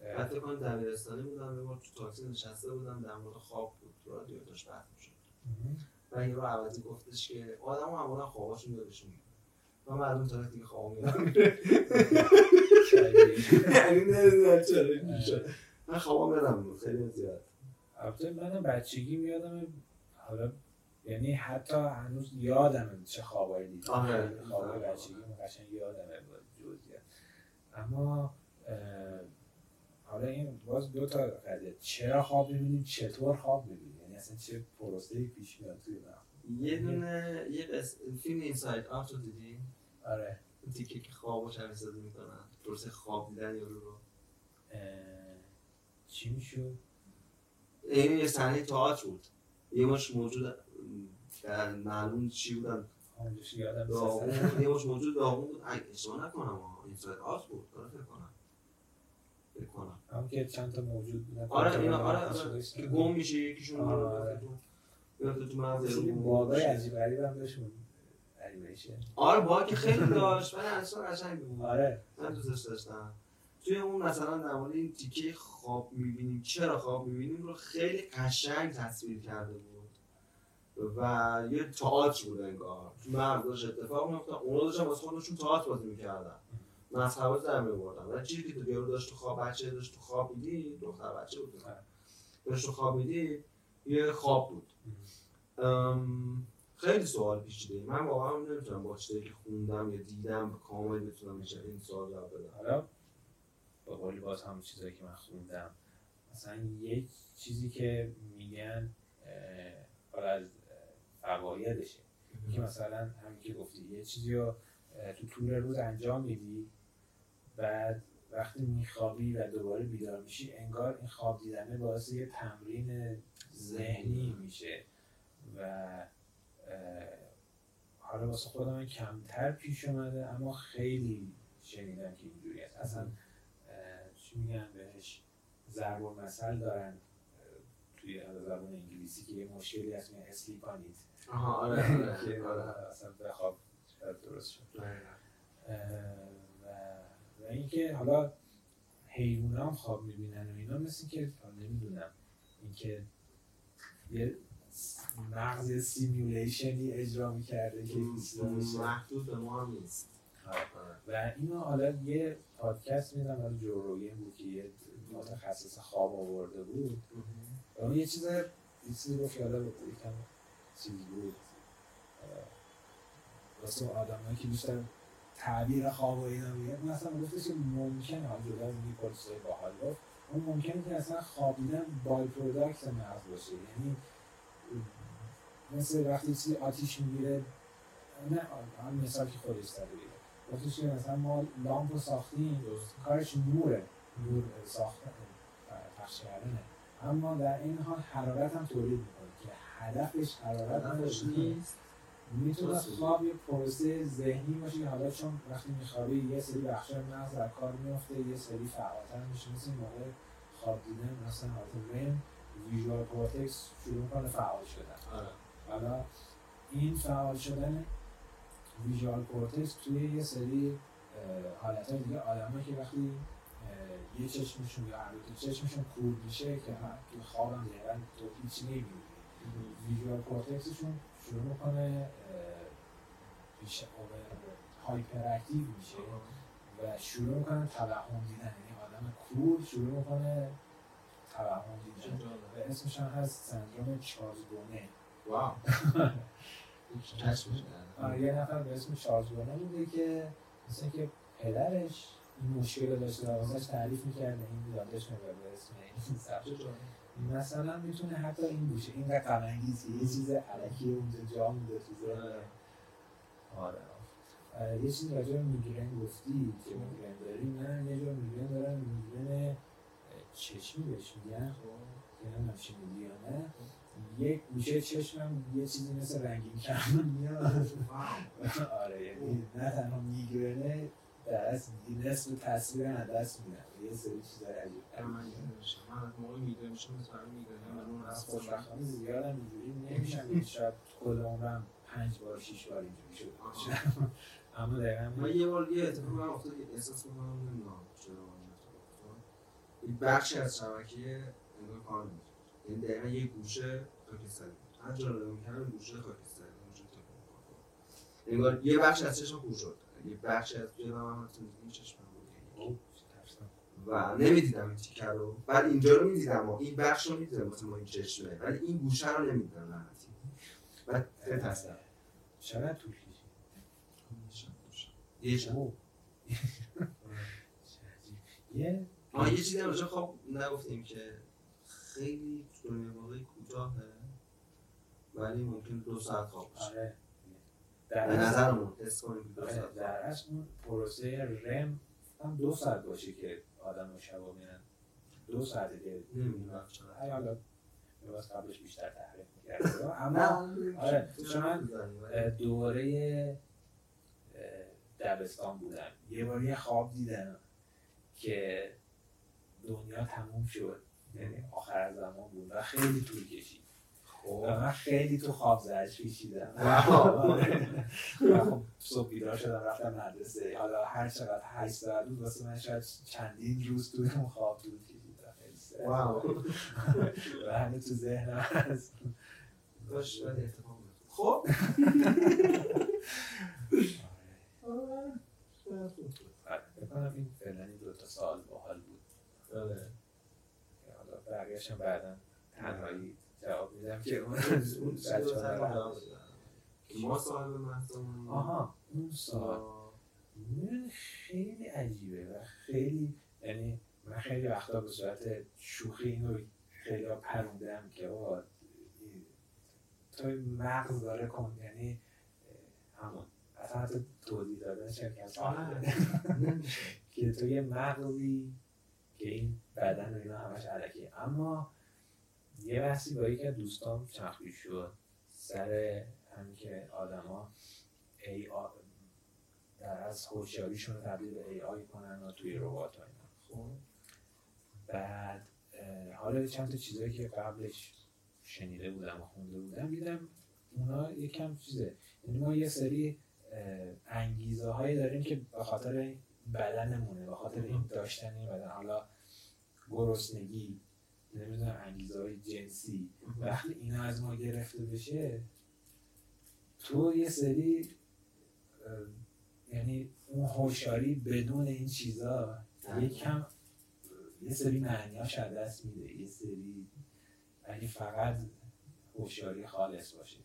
فکر کنم دبیرستانی بودم یه بار تو تاکسی نشسته بودم در مورد خواب بود تو رادیو داشت بحث می‌شد. و یه رو عوضی گفتش که آدم معمولا خواباشون یادشون و من از اون طرف دیگه خوابم یادم میره یعنی نمی‌دونم چرا من خوابم یادم بود خیلی زیاد. البته منم بچگی میادم حالا یعنی حتی هنوز یادمه چه خوابایی دیدم. آره. خوابای بچگی قشنگ یادمه با جزئیات. اما حالا این باز دو تا قضیه. چرا خواب می‌بینیم؟ چطور خواب می‌بینیم؟ یعنی اصلا چه پروسه‌ای پیش میاد توی مغز یه دونه یه قص... فیلم اینساید آوت رو دیدی؟ آره. اون تیکه که خوابو شبیه سازی می‌کنن. پروسه خواب دیدن یارو رو. چی می‌شد؟ این یه صحنه تئاتر بود. یه مش موجود در معلوم چی بودن. یه مش موجود داغون بود. اگه اشتباه نکنم اینساید آوت بود. آره کنم. کنم هم که چند تا موجود بودن. آره اینا آره آره. که گم میشه یکیشون آره. تو رو باگای عجیب غریب هم داشت آره باگ که خیلی داشت ولی اصلا قشنگ بود. آره. من دوستش داشتم. توی اون مثلا در مورد این تیکه خواب می‌بینیم. چرا خواب می‌بینیم رو خیلی قشنگ تصویر کرده بود. و یه تئاتر بود انگار. تو مغز داشت اتفاق میفته اونا داشتن واسه خودشون تئاتر بازی می‌کردن. مذهبا در میبردن و چیزی که تو یارو داشت تو خواب بچه داشت تو خواب میدی دختر بچه بود. داشت تو خواب میدی یه خواب بود. خیلی سوال پیچیده من واقعا نمی‌تونم با چیزی که خوندم یا دیدم کامل بتونم این سوال جواب بدم. حالا با قول باز همون چیزایی که من خوندم. مثلا یک چیزی که میگن حالا از فوایدشه که مثلا همین که گفتی یه چیزی رو تو طول روز انجام میدی. بعد وقتی میخوابی و دوباره بیدار میشی انگار این خواب دیدنه باعث یه تمرین ذهنی میشه و حالا واسه خودم کمتر پیش اومده اما خیلی شنیدم که اینجوری است اصلا چی میگن بهش؟ ضرب المثل دارن توی زبان انگلیسی که یه مشکلی هست میگن اسلیپ کنید آها آره آره آره. اصلا بخواب درست شد. و و اینکه حالا حیوان هم خواب می‌بینن و اینا مثل که نمی‌دونم اینکه یه مغز سیمیولیشنی اجرا می‌کرده که. محدود به ما نیست. و اینو حالا یه پادکست میدم حالا جو روگن بود که یه متخصص خواب آورده بود. و اون یه چیز یه چیزی گفت که حالا یکم چیز بود. واسه آدم که بیشتر تعبیر خواب و اینا میگه. اون اصلا گفتش که ممکنه حالا جدا از این پرسه باحال گفت اون ممکنه که اصلا خوابیدن byproduct مغز باشه. یعنی مثل وقتی چیزی آتیش می‌گیره نه هم مثال که خودش زده بیره گفتش که مثلا ما لامپ رو ساختیم کارش نوره. نور ساختن پخش کردنه. اما در این حال حرارت هم تولید می‌کنه که هدفش حرارت نیست نیست. می‌تونه. خواب یه پروسه ذهنی باشه که حالا چون وقتی میخوابی یه سری بخشای مغز در کار میفته یه سری فعالتر میشه مثل موقع خواب دیدن مثلا حالت REM visual cortex شروع کنه فعال شدن. آره. حالا این فعال شدن visual cortex توی یه سری حالت دیگه آدم که وقتی یه چشمشون یا هر دو چشمشون کور میشه که تو خوابم دقیقا تو هیچ نمی‌بینی. visual cortex شون شروع می‌کنه بیشتر hyperactive میشه و شروع می‌کنه توهم دیدن. یعنی آدم کور شروع می‌کنه توهم دیدم و اسمش هم هست سندروم چارلز بونه واو آره یه نفر به اسم چارلز بونه بوده که مثل که پدرش این مشکل رو داشته و واسش تعریف می‌کرده این یادش میاد به اسم این مثلا می‌تونه حتی این باشه این رقم یه چیز علکی اونجا جا میده تو ذهن آره. یه چیزی راجع به میگرن گفتی که میگرن داری من یه جور میگرن دارم میگرن چشمی بهش میگن؟ که نمی‌دونم چی میگی یا نه؟ یک گوشه چشمم یه چیزی مثل رنگین کمان میاد. آره یعنی نه تنها میگرنه در اصل نصف تصویر از دست میدن یه سری چیزای عجیب من نمی‌شم. من از موقع میگرن میشم مثل همه میگرن من اون از از خوشبختانه زیادم اینجوری نمیشم شاید کل عمرم پنج بار شیش بار اینجوری شده اما دقیقا. من یه بار یه اتفاق افتاد. که احساس می‌کنم نمی‌دونم چرا این بخشی از شبکه انگار کار نمی‌کرد یعنی دقیقا یه گوشه خاکستری بود. هر جا رو می‌کردم گوشه خاکستری اونجا می‌خورد. انگار یه بخش از چشم کور شد. یه بخش از من هم تو این چشمم بود اوه، ترسناک. و نمی‌دیدم این تیکه رو. بعد اینجا رو می‌دیدم. و این بخش رو می‌دیدم. مثل ما این چشمه. ولی این گوشه رو نمی‌دیدم لعنتی. بعد خیلی ترسیدم چقدر طول کشید یه شب. یه. یه چیزی هم راجع خواب نگفتیم که خیلی دنیا واقعی کوتاهه ولی ممکن دو ساعت خواب باشه. آره. در نظرمون حس کنیم دو آره، ساعت در اصل پروسه رم هم دو ساعت باشه که آدم و شبا میرن. دو ساعته که نمی‌دونم حالا لباس قبلش بیشتر تحریف می‌کرد اما آره، چون من دوره دبستان بودم. یه بار یه خواب دیدم که دنیا تموم شد. یعنی آخر زمان بود و خیلی طول کشید. و من خیلی تو خواب زرش کشیدم خب صبح بیدار شدم رفتم مدرسه. حالا هر چقدر هشت ساعت بود واسه من شاید چندین روز توی اون خواب طول کشید. واو. همه تو ذهنم هست. شاید اتفاق بیفته. خب؟ آره، فکر کنم این فعلا این دو تا سال باحال بود. آره. حالا بقیه‌ش هم بعدا تنهایی جواب میدم که اون. ما صاحب مهدمون آها اون سال خیلی عجیبه و خیلی یعنی من خیلی وقتا به صورت شوخی اینو خیلی پروندم که آقا تو مغز داره کن یعنی همون اصلا حتی توضیح دادن شرکت که تو یه مغزی که این بدن و اینا همش علکیه اما یه بحثی با یکی دوستان چخبی شد. سر همین که آدما ای آ... در از هوشیاریشون رو تبدیل به ای آی کنن و توی ربات اینا. خب. بعد حالا چند تا چیزایی که قبلش شنیده بودم و خونده بودم دیدم اونا یکم چیزه. یعنی ما یه سری انگیزه هایی داریم که به خاطر بدنمونه به خاطر این داشتن این بدن. حالا گرسنگی نمی‌دونم انگیزه های جنسی. وقتی اینا از ما گرفته بشه تو یه سری یعنی اون هوشیاری بدون این چیزا یکم یه سری معنیاش از دست میده. یه سری اگه فقط هوشیاری خالص باشه.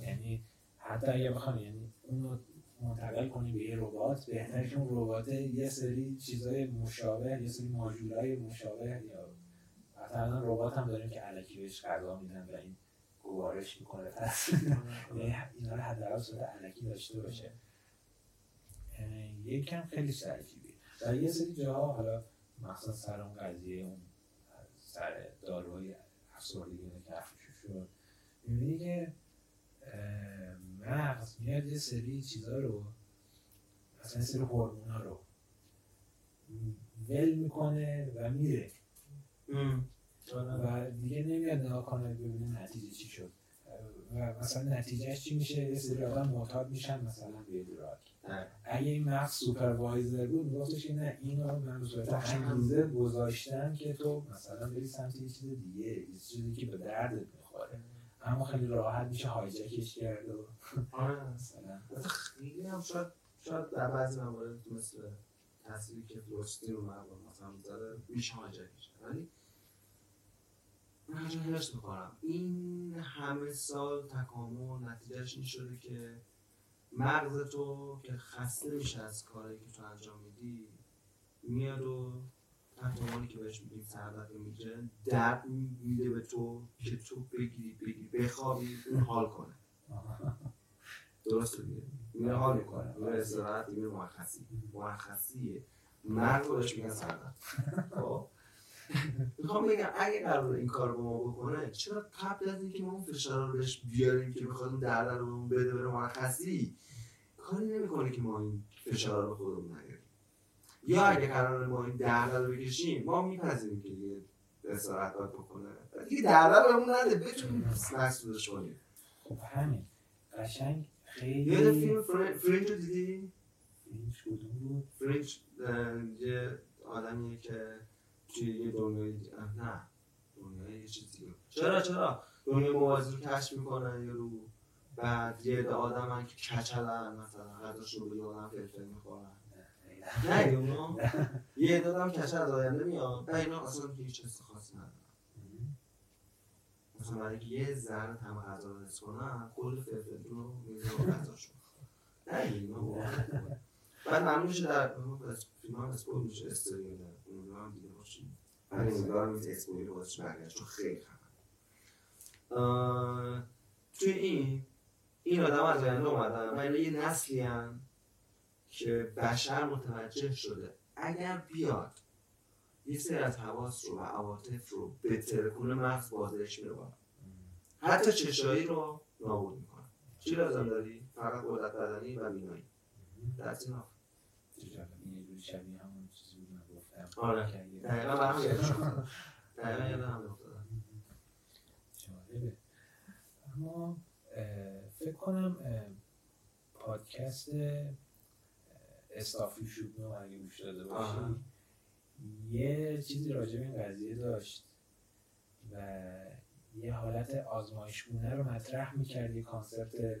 یعنی حتی اگه بخوام یعنی اونو منتقل کنی به یه ربات بهتره که اون ربات یه سری چیزای مشابه یه سری ماژولای مشابه یا حتی الان ربات هم داریم که الکی بهش غذا میدن و این گوارش می‌کنه. پس یعنی اینا رو حداقل صورت الکی داشته باشه. یکم خیلی عجیبی و یه سری جاها حالا مخصوصا سر اون قضیه اون سر داروهای افسردگی که شد. می‌بینی که مغز میاد یه سری چیزا رو مثلا یه سری هورمونا رو ول می‌کنه و میره. و دیگه نمیاد نگاه کنه ببینه نتیجه چی شد. و مثلا نتیجهش چی میشه؟ یه سری آدم معتاد میشن مثلا به دراگ اگه این مغز سوپروایزر بود میگفتش که نه اینو من به صورت انگیزه گذاشتم که تو مثلا بری سمت یه چیز دیگه یه چیزی که به دردت می‌خوره. اما خیلی راحت میشه هایجکش کرد و آره. مثلا. خیلی هم شاید شاید در بعضی موارد مثل تصویری که درستی رو مردم مثلا می‌ذاره میشه هایجکش کرد. ولی من هرس می‌خورم. این همه سال تکامل نتیجهش این شده که مغز تو که خسته میشه از کاری که تو انجام میدی میاد و تحت عنوانی که بهش میگیم سردرد می‌گیره درد میده به تو که تو بگیری بگیری بخوابی اون حال کنه. درست دیگه؟ میره حال می‌کنه میره استراحت میره مرخصی. مرخصیه. مرد رو بهش میگن سردرد. خب؟ می‌خوام بگم اگه قرار این کار با ما بکنه چرا قبل از اینکه ما اون فشار رو بهش بیاریم که بخواد اون درد رو بهمون بده بره مرخصی کاری نمی‌کنه که ما این فشار رو به خودمون نگیریم یا اگه قرار ما این درد رو بکشیم ما میپذیریم که دیگه باید بکنه. دیگه درد رو بهمون نده بتونیم مسئولش کنیم خب همین. قشنگ. خیلی یاد فیلم فر- فرنج رو دیدی؟ فیلمش کدوم بود؟ فرنج یه آدمیه که توی یه دنیای نه. دنیای یه چیز دیگه. چرا چرا؟ دنیای موازی رو کشف می‌کنن یه رو. بعد یه عده آدم هم که کچلن مثلا غذاش رو به یه آدم فلفل می‌خورن. نه اونو یه عده آدم کچل از آینده میان. و اینا اصلا هیچ حس خاصی ندارن. مثلا برای اینکه یه ذره طعم غذا رو حس کل فلفل رو رو غذاشون نه اینا بعد معلوم میشه در فیلم هم اسپویل میشه استوری در اون هم دیده باشیم. ولی امیدوارم این اسپویل رو واسه برگشت چون خیلی خبر. توی این این آدم از آینده اومدن و اینا یه نسلی هن که بشر متوجه شده. اگر بیاد یه سری از حواس رو و عواطف رو به ترکون مغز بازش میره بالا حتی چشایی رو نابود می‌کنه چی لازم داری؟ فقط قدرت بدنی و بینایی That's enough. جوری شبیه همون چیزی بود من گفتم آره. دقیقا. دقیقا یادم هم. جالبه اما فکر کنم پادکست Stuff You Should Know رو اگه گوش داده باشی. یه چیزی راجع به این قضیه داشت و یه حالت آزمایشگونه رو مطرح می‌کرد یه concept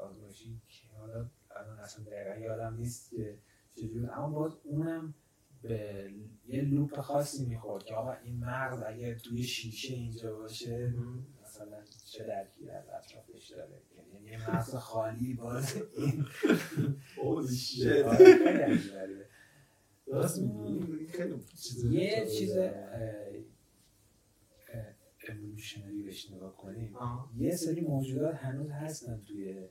آزمایشی که حالا الان اصلا دقیقا یادم نیست که چجور اما باز اونم به یه loop خاصی می‌خورد که آقا این مغز اگه توی شیشه اینجا باشه مثلا چه درکی از اطرافش داره؟ یعنی یه مغز خالی باز این چیز یه چیز اِوولوشنری بهش نگاه کنیم. یه سری موجودات هنوز هستن توی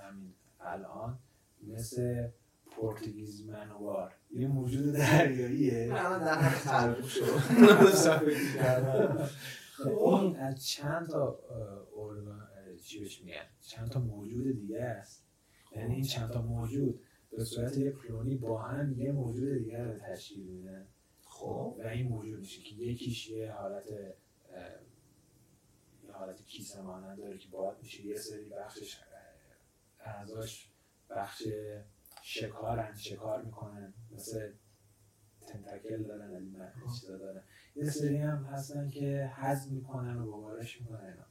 همین الان. مثل پرتغیز منوار یه موجود دریاییه. می‌کردم. این از چند تا ارگان چی بهش میگن؟ چند تا موجود دیگه است. یعنی این چند تا موجود به صورت یه کلونی با هم یه موجود دیگر رو تشکیل میدن. خب. و این موجود میشه که یکیش یه حالت یه حالت کیسه مانند داره که باید میشه یه سری بخشش اعضاش بخش شکارن شکار می‌کنن. مثل تنتاکل دارن از این چیزا دارن. یه سری هم هستن که هضم می‌کنن و گوارش می‌کنن اینا.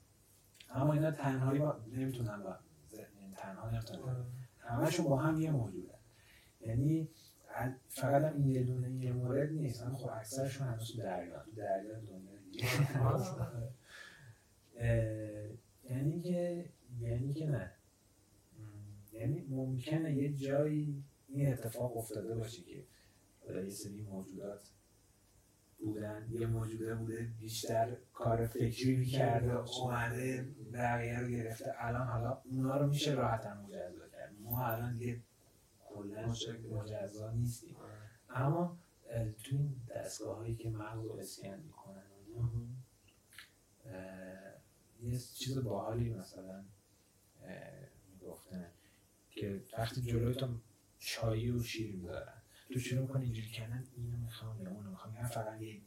اما اینا تنهایی با... نمی‌تونن با... یعنی تنها نمی‌تونن. همشون با هم یه موجودن یعنی فقط هم این یه دونه یه مورد نیست. اما خب اکثرشون هنوز تو دریا تو دریا دنیا یعنی که یعنی که نه. یعنی ممکنه یه جایی این اتفاق افتاده باشه که یه سری موجودات بودن یه موجوده بوده بیشتر کار فکری می‌کرده اومده بقیه رو گرفته. الان حالا اونا رو میشه راحتا مجزا کرد. ما الان دیگه کلا مجزا نیستیم. اما تو این دستگاه هایی که مغز رو اسکن می‌کنن یه چیز باحالی مثلا که وقتی جلوی تو چایی و شیر می‌ذارن تو شروع می‌کنی اینجوری کردن اینو می‌خوام یا اونو می‌خوام. یا فقط یه.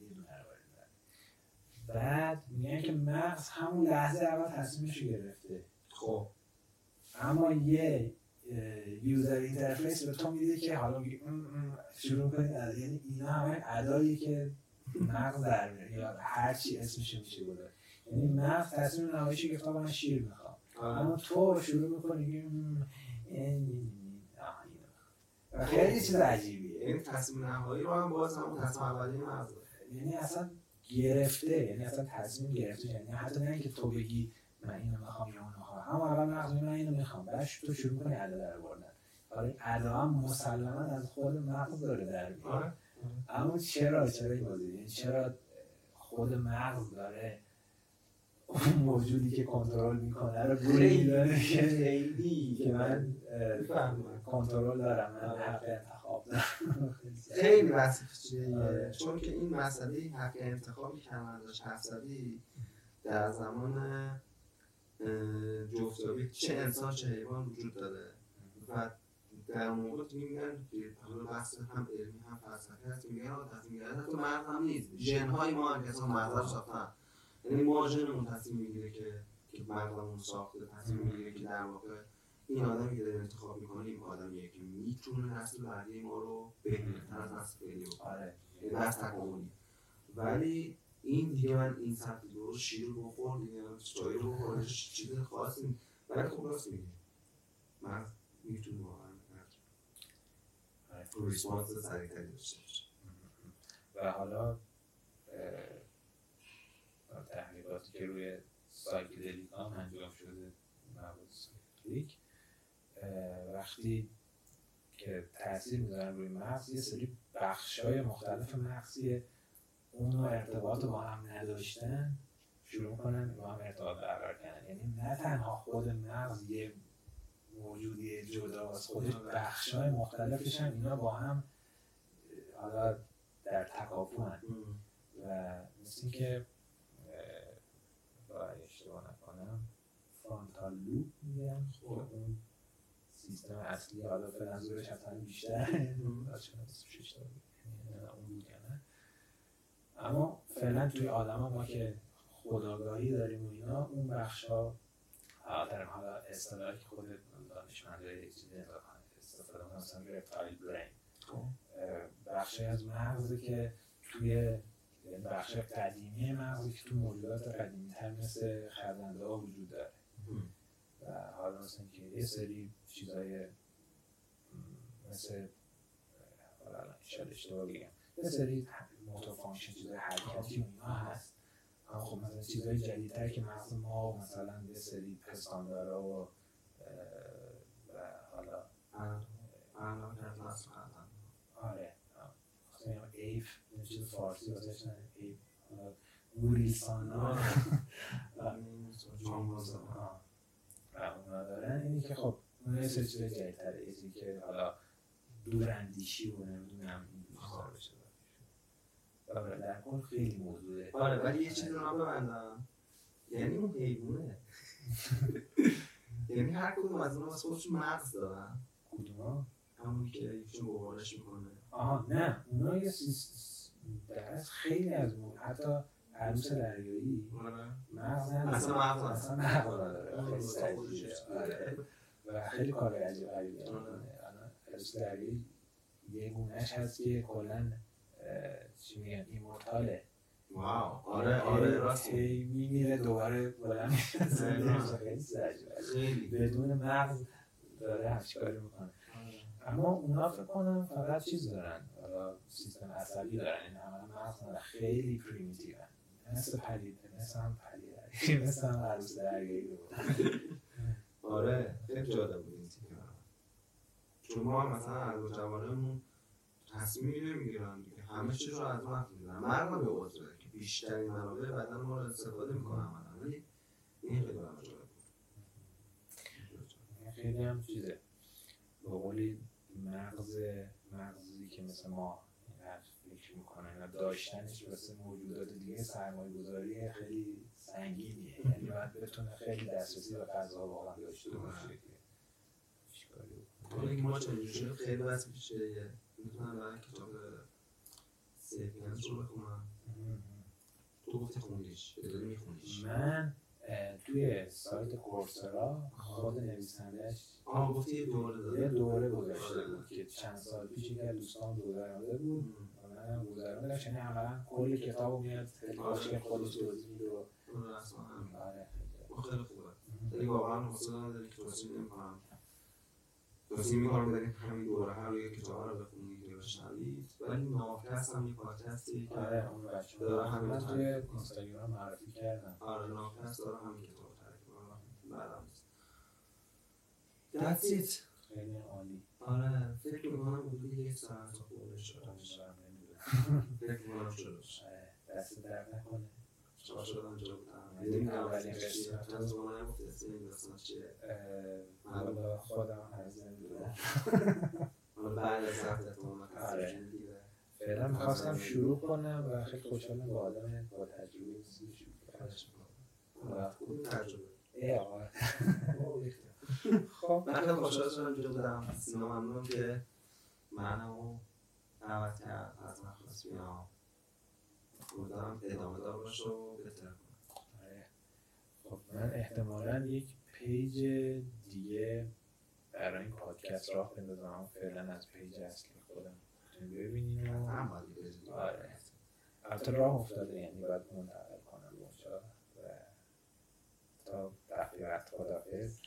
بعد میگن که مغز همون لحظه اول تصمیمش گرفته. خب. اما یه user interface به تو میده که حالا میگه شروع کنید از یعنی اینا همه ادایی که مغز در یا هر چی اسمش میشه بوده یعنی مغز تصمیم نهاییش گرفت آقا من شیر می‌خوام. اما تو شروع می‌کنی این-. و خیلی چیز عجیبیه این تصمیم نهایی رو هم باز همون تصمیم اولیه مغز. یعنی اصلا گرفته یعنی اصلا تصمیم گرفته. یعنی حتی نه اینکه تو بگی من اینو می‌خوام یا اونو می‌خوام. اما اول مغز من اینو می‌خوام. بعد تو شروع می‌کنی ادا در آوردن. حالا ادا هم مسلما از خود مغز داره در میاد. آره. اما چرا چرا این بازی؟ یعنی چرا خود مغز داره اون موجودی که کنترل می‌کنه رو گوری داره. که خیلی که من کنترل دارم من حق انتخاب دارم. خیلی وسیع آره. چون که این مسئله حق انتخابی که من ازش حرف زدی در زمان اه، جفتیابی چه انسان چه حیوان وجود داره. و در اون موقع میگن که حالا بحث هم علمی هم فلسفی هست. میگن تو مرد هم نیست. ژن های ما هم کسا مغز رو ساختن. یعنی ما ژنمون تصمیم می‌گیره که که مغزمون ساخته تصمیم می‌گیره که در واقع این آدمی که داره انتخاب می‌کنه این آدمیه که می‌تونه نسل بعدی ما رو بهتر از نسل فعلی آره. یعنی بحث تکاملی. ولی این دیگه من این سطح درست شیر رو بخور دیگه چای رو بخور چیز خاصی. ولی خب راست میگه من می‌تونه واقعا آره. response سریعتری داشته و حالا تحقیقاتی که روی psychedelic هم انجام شده مواد psychedelic وقتی که تاثیر می‌ذارن روی مغز یه سری بخش های مختلف مغزی اون ارتباط با هم نداشتن شروع کنن با هم ارتباط برقرار کردن. یعنی نه تنها خود مغز یه موجودی جداست خودش بخش های مختلفش هم اینا با هم حالا در تکاپو هن. و مثل اینکه باید اشتباه نکنم فرانتال لوب میگن که اون سیستم اصلی حالا زورش از همین بیشتر. یعنی اون بود نه. اما فعلا توی آدم ما که خداگاهی داریم و اینا اون بخش ها در حالا اصطلاحی که خود دانشمندای چیز استفاده مثلا رپتایل برین. بخشی از مغزی که توی بخش قدیمی مغزی که تو موجودات قدیمی تر مثل خزنده ها وجود داره. و حالا مثل که یه سری چیزای مثل حالا شاید اشتباه بگم یه سری motor function چیزای حرکتی و اینا هست. اما خب مثلا چیزای جدیدتر که مغز ما مثلا یه سری پستاندارا و و حالا آره. if چیز فارسی if حالا گوریلسانا آه. و اونا دارن اینی که خب اون یه سری چیز جدیدتره یه چیزی که حالا دوراندیشی و نمی‌دونم این بیشتر بشه آره در کل خیلی موضوعه. آره ولی یه چیزی رو من ببندم. یعنی اون حیوانه یعنی هر کدوم از اونها واسه خودشون مغز دارن. کدوما همونی که یکیشون بغارش می‌کنه. آها نه اونا یه سیس در اصل خیلی از مو حتی عروس دریایی آره. مغز اصلا مغز. اصلا مغز نداره عجیبه. آره. و خیلی کار عجیب غریبی عروس دریایی یه گونهش هست که کلا چی میگن؟ ایمورتاله. واو. آره آره راست میمیره دوباره بلند. خیلی بدون مغز داره همچی کاری می‌کنه. اما اونا فکر کنم فقط چیز دارن سیستم عصبی دارن این عملا مغز ندارن خیلی پریمیتیو مثل پرید مثل هم پرید مثل هم عروس بود آره خیلی جالب بود این چون ما مثلا از جوانمون تصمیمی نمی‌گیرن دیگه همه چیز رو از مغز می‌گیرن مغز به عضو که بیشترین منابع بدن ما رو استفاده می‌کنن ولی این خیلی برام جالب بود. خیلی هم چیزه. به قولی مغز مغزی که مثل ما فکر می‌کنن و داشتنش واسه موجودات دیگه سرمایه گذاری خیلی سنگینیه. یعنی باید بتونه خیلی دسترسی به غذا واقعا داشته باشه. حالا اینکه ما شده خیلی بس میشه می‌تونم برای کتاب سیپینز رو بخونم تو گفتی خوندیش داری میخونیش من توی سایت کورسرا خود نویسندش آه گفتی یه دوره یه داده دوره گذاشته بود که چند سال پیش یکی از دوستان گذرانده بود. و منم گذرانده یعنی عملا کل کتاب رو میاد خیلی باشه خودش توضیح میده. و آره. آره خیلی خوبه. ولی واقعا حوصله نداری که توصیه نمی‌کنم. توصیه می‌کنم بریم همین دوره هر روی کتاب رو بخونید یا بشنوید ولی نافکست هم یه پادکستی که آره اون بچه داره همین. توی اینستاگرام معرفی کردم آره نافکست داره همین کتاب تعریف کنم بعدم. That's it. خیلی عالی. آره فکر می‌کنم حدود یک ساعت خورده شد. امیدوارم نمی‌دونم. فکر می‌کنم شدش آره، دست در نکنه. چرا شدم جا این اولین. قسمت. از ما اسم این داستان چیه خودم نمی‌دونم. حالا بعد از تو اومد آره. فعلا می‌خواستم شروع کنم و خیلی خوشحالم با آدم با تجربه شروع کردم و خوب تجربه. ای آقا. خب من خیلی خوشحال شدم اینجا بودم. سینا ممنونم که منو دعوت کرد. از من خواست بیام. امیدوارم ادامه دار باشه و بهتر آره. خب من احتمالا یک پیج دیگه برای این پادکست راه بندازم. فعلا از پیج اصلی خودم ببینیم و. آره. البته راه افتاده یعنی باید منتقل کنم. اونجا و تا دفعه وقت خدافز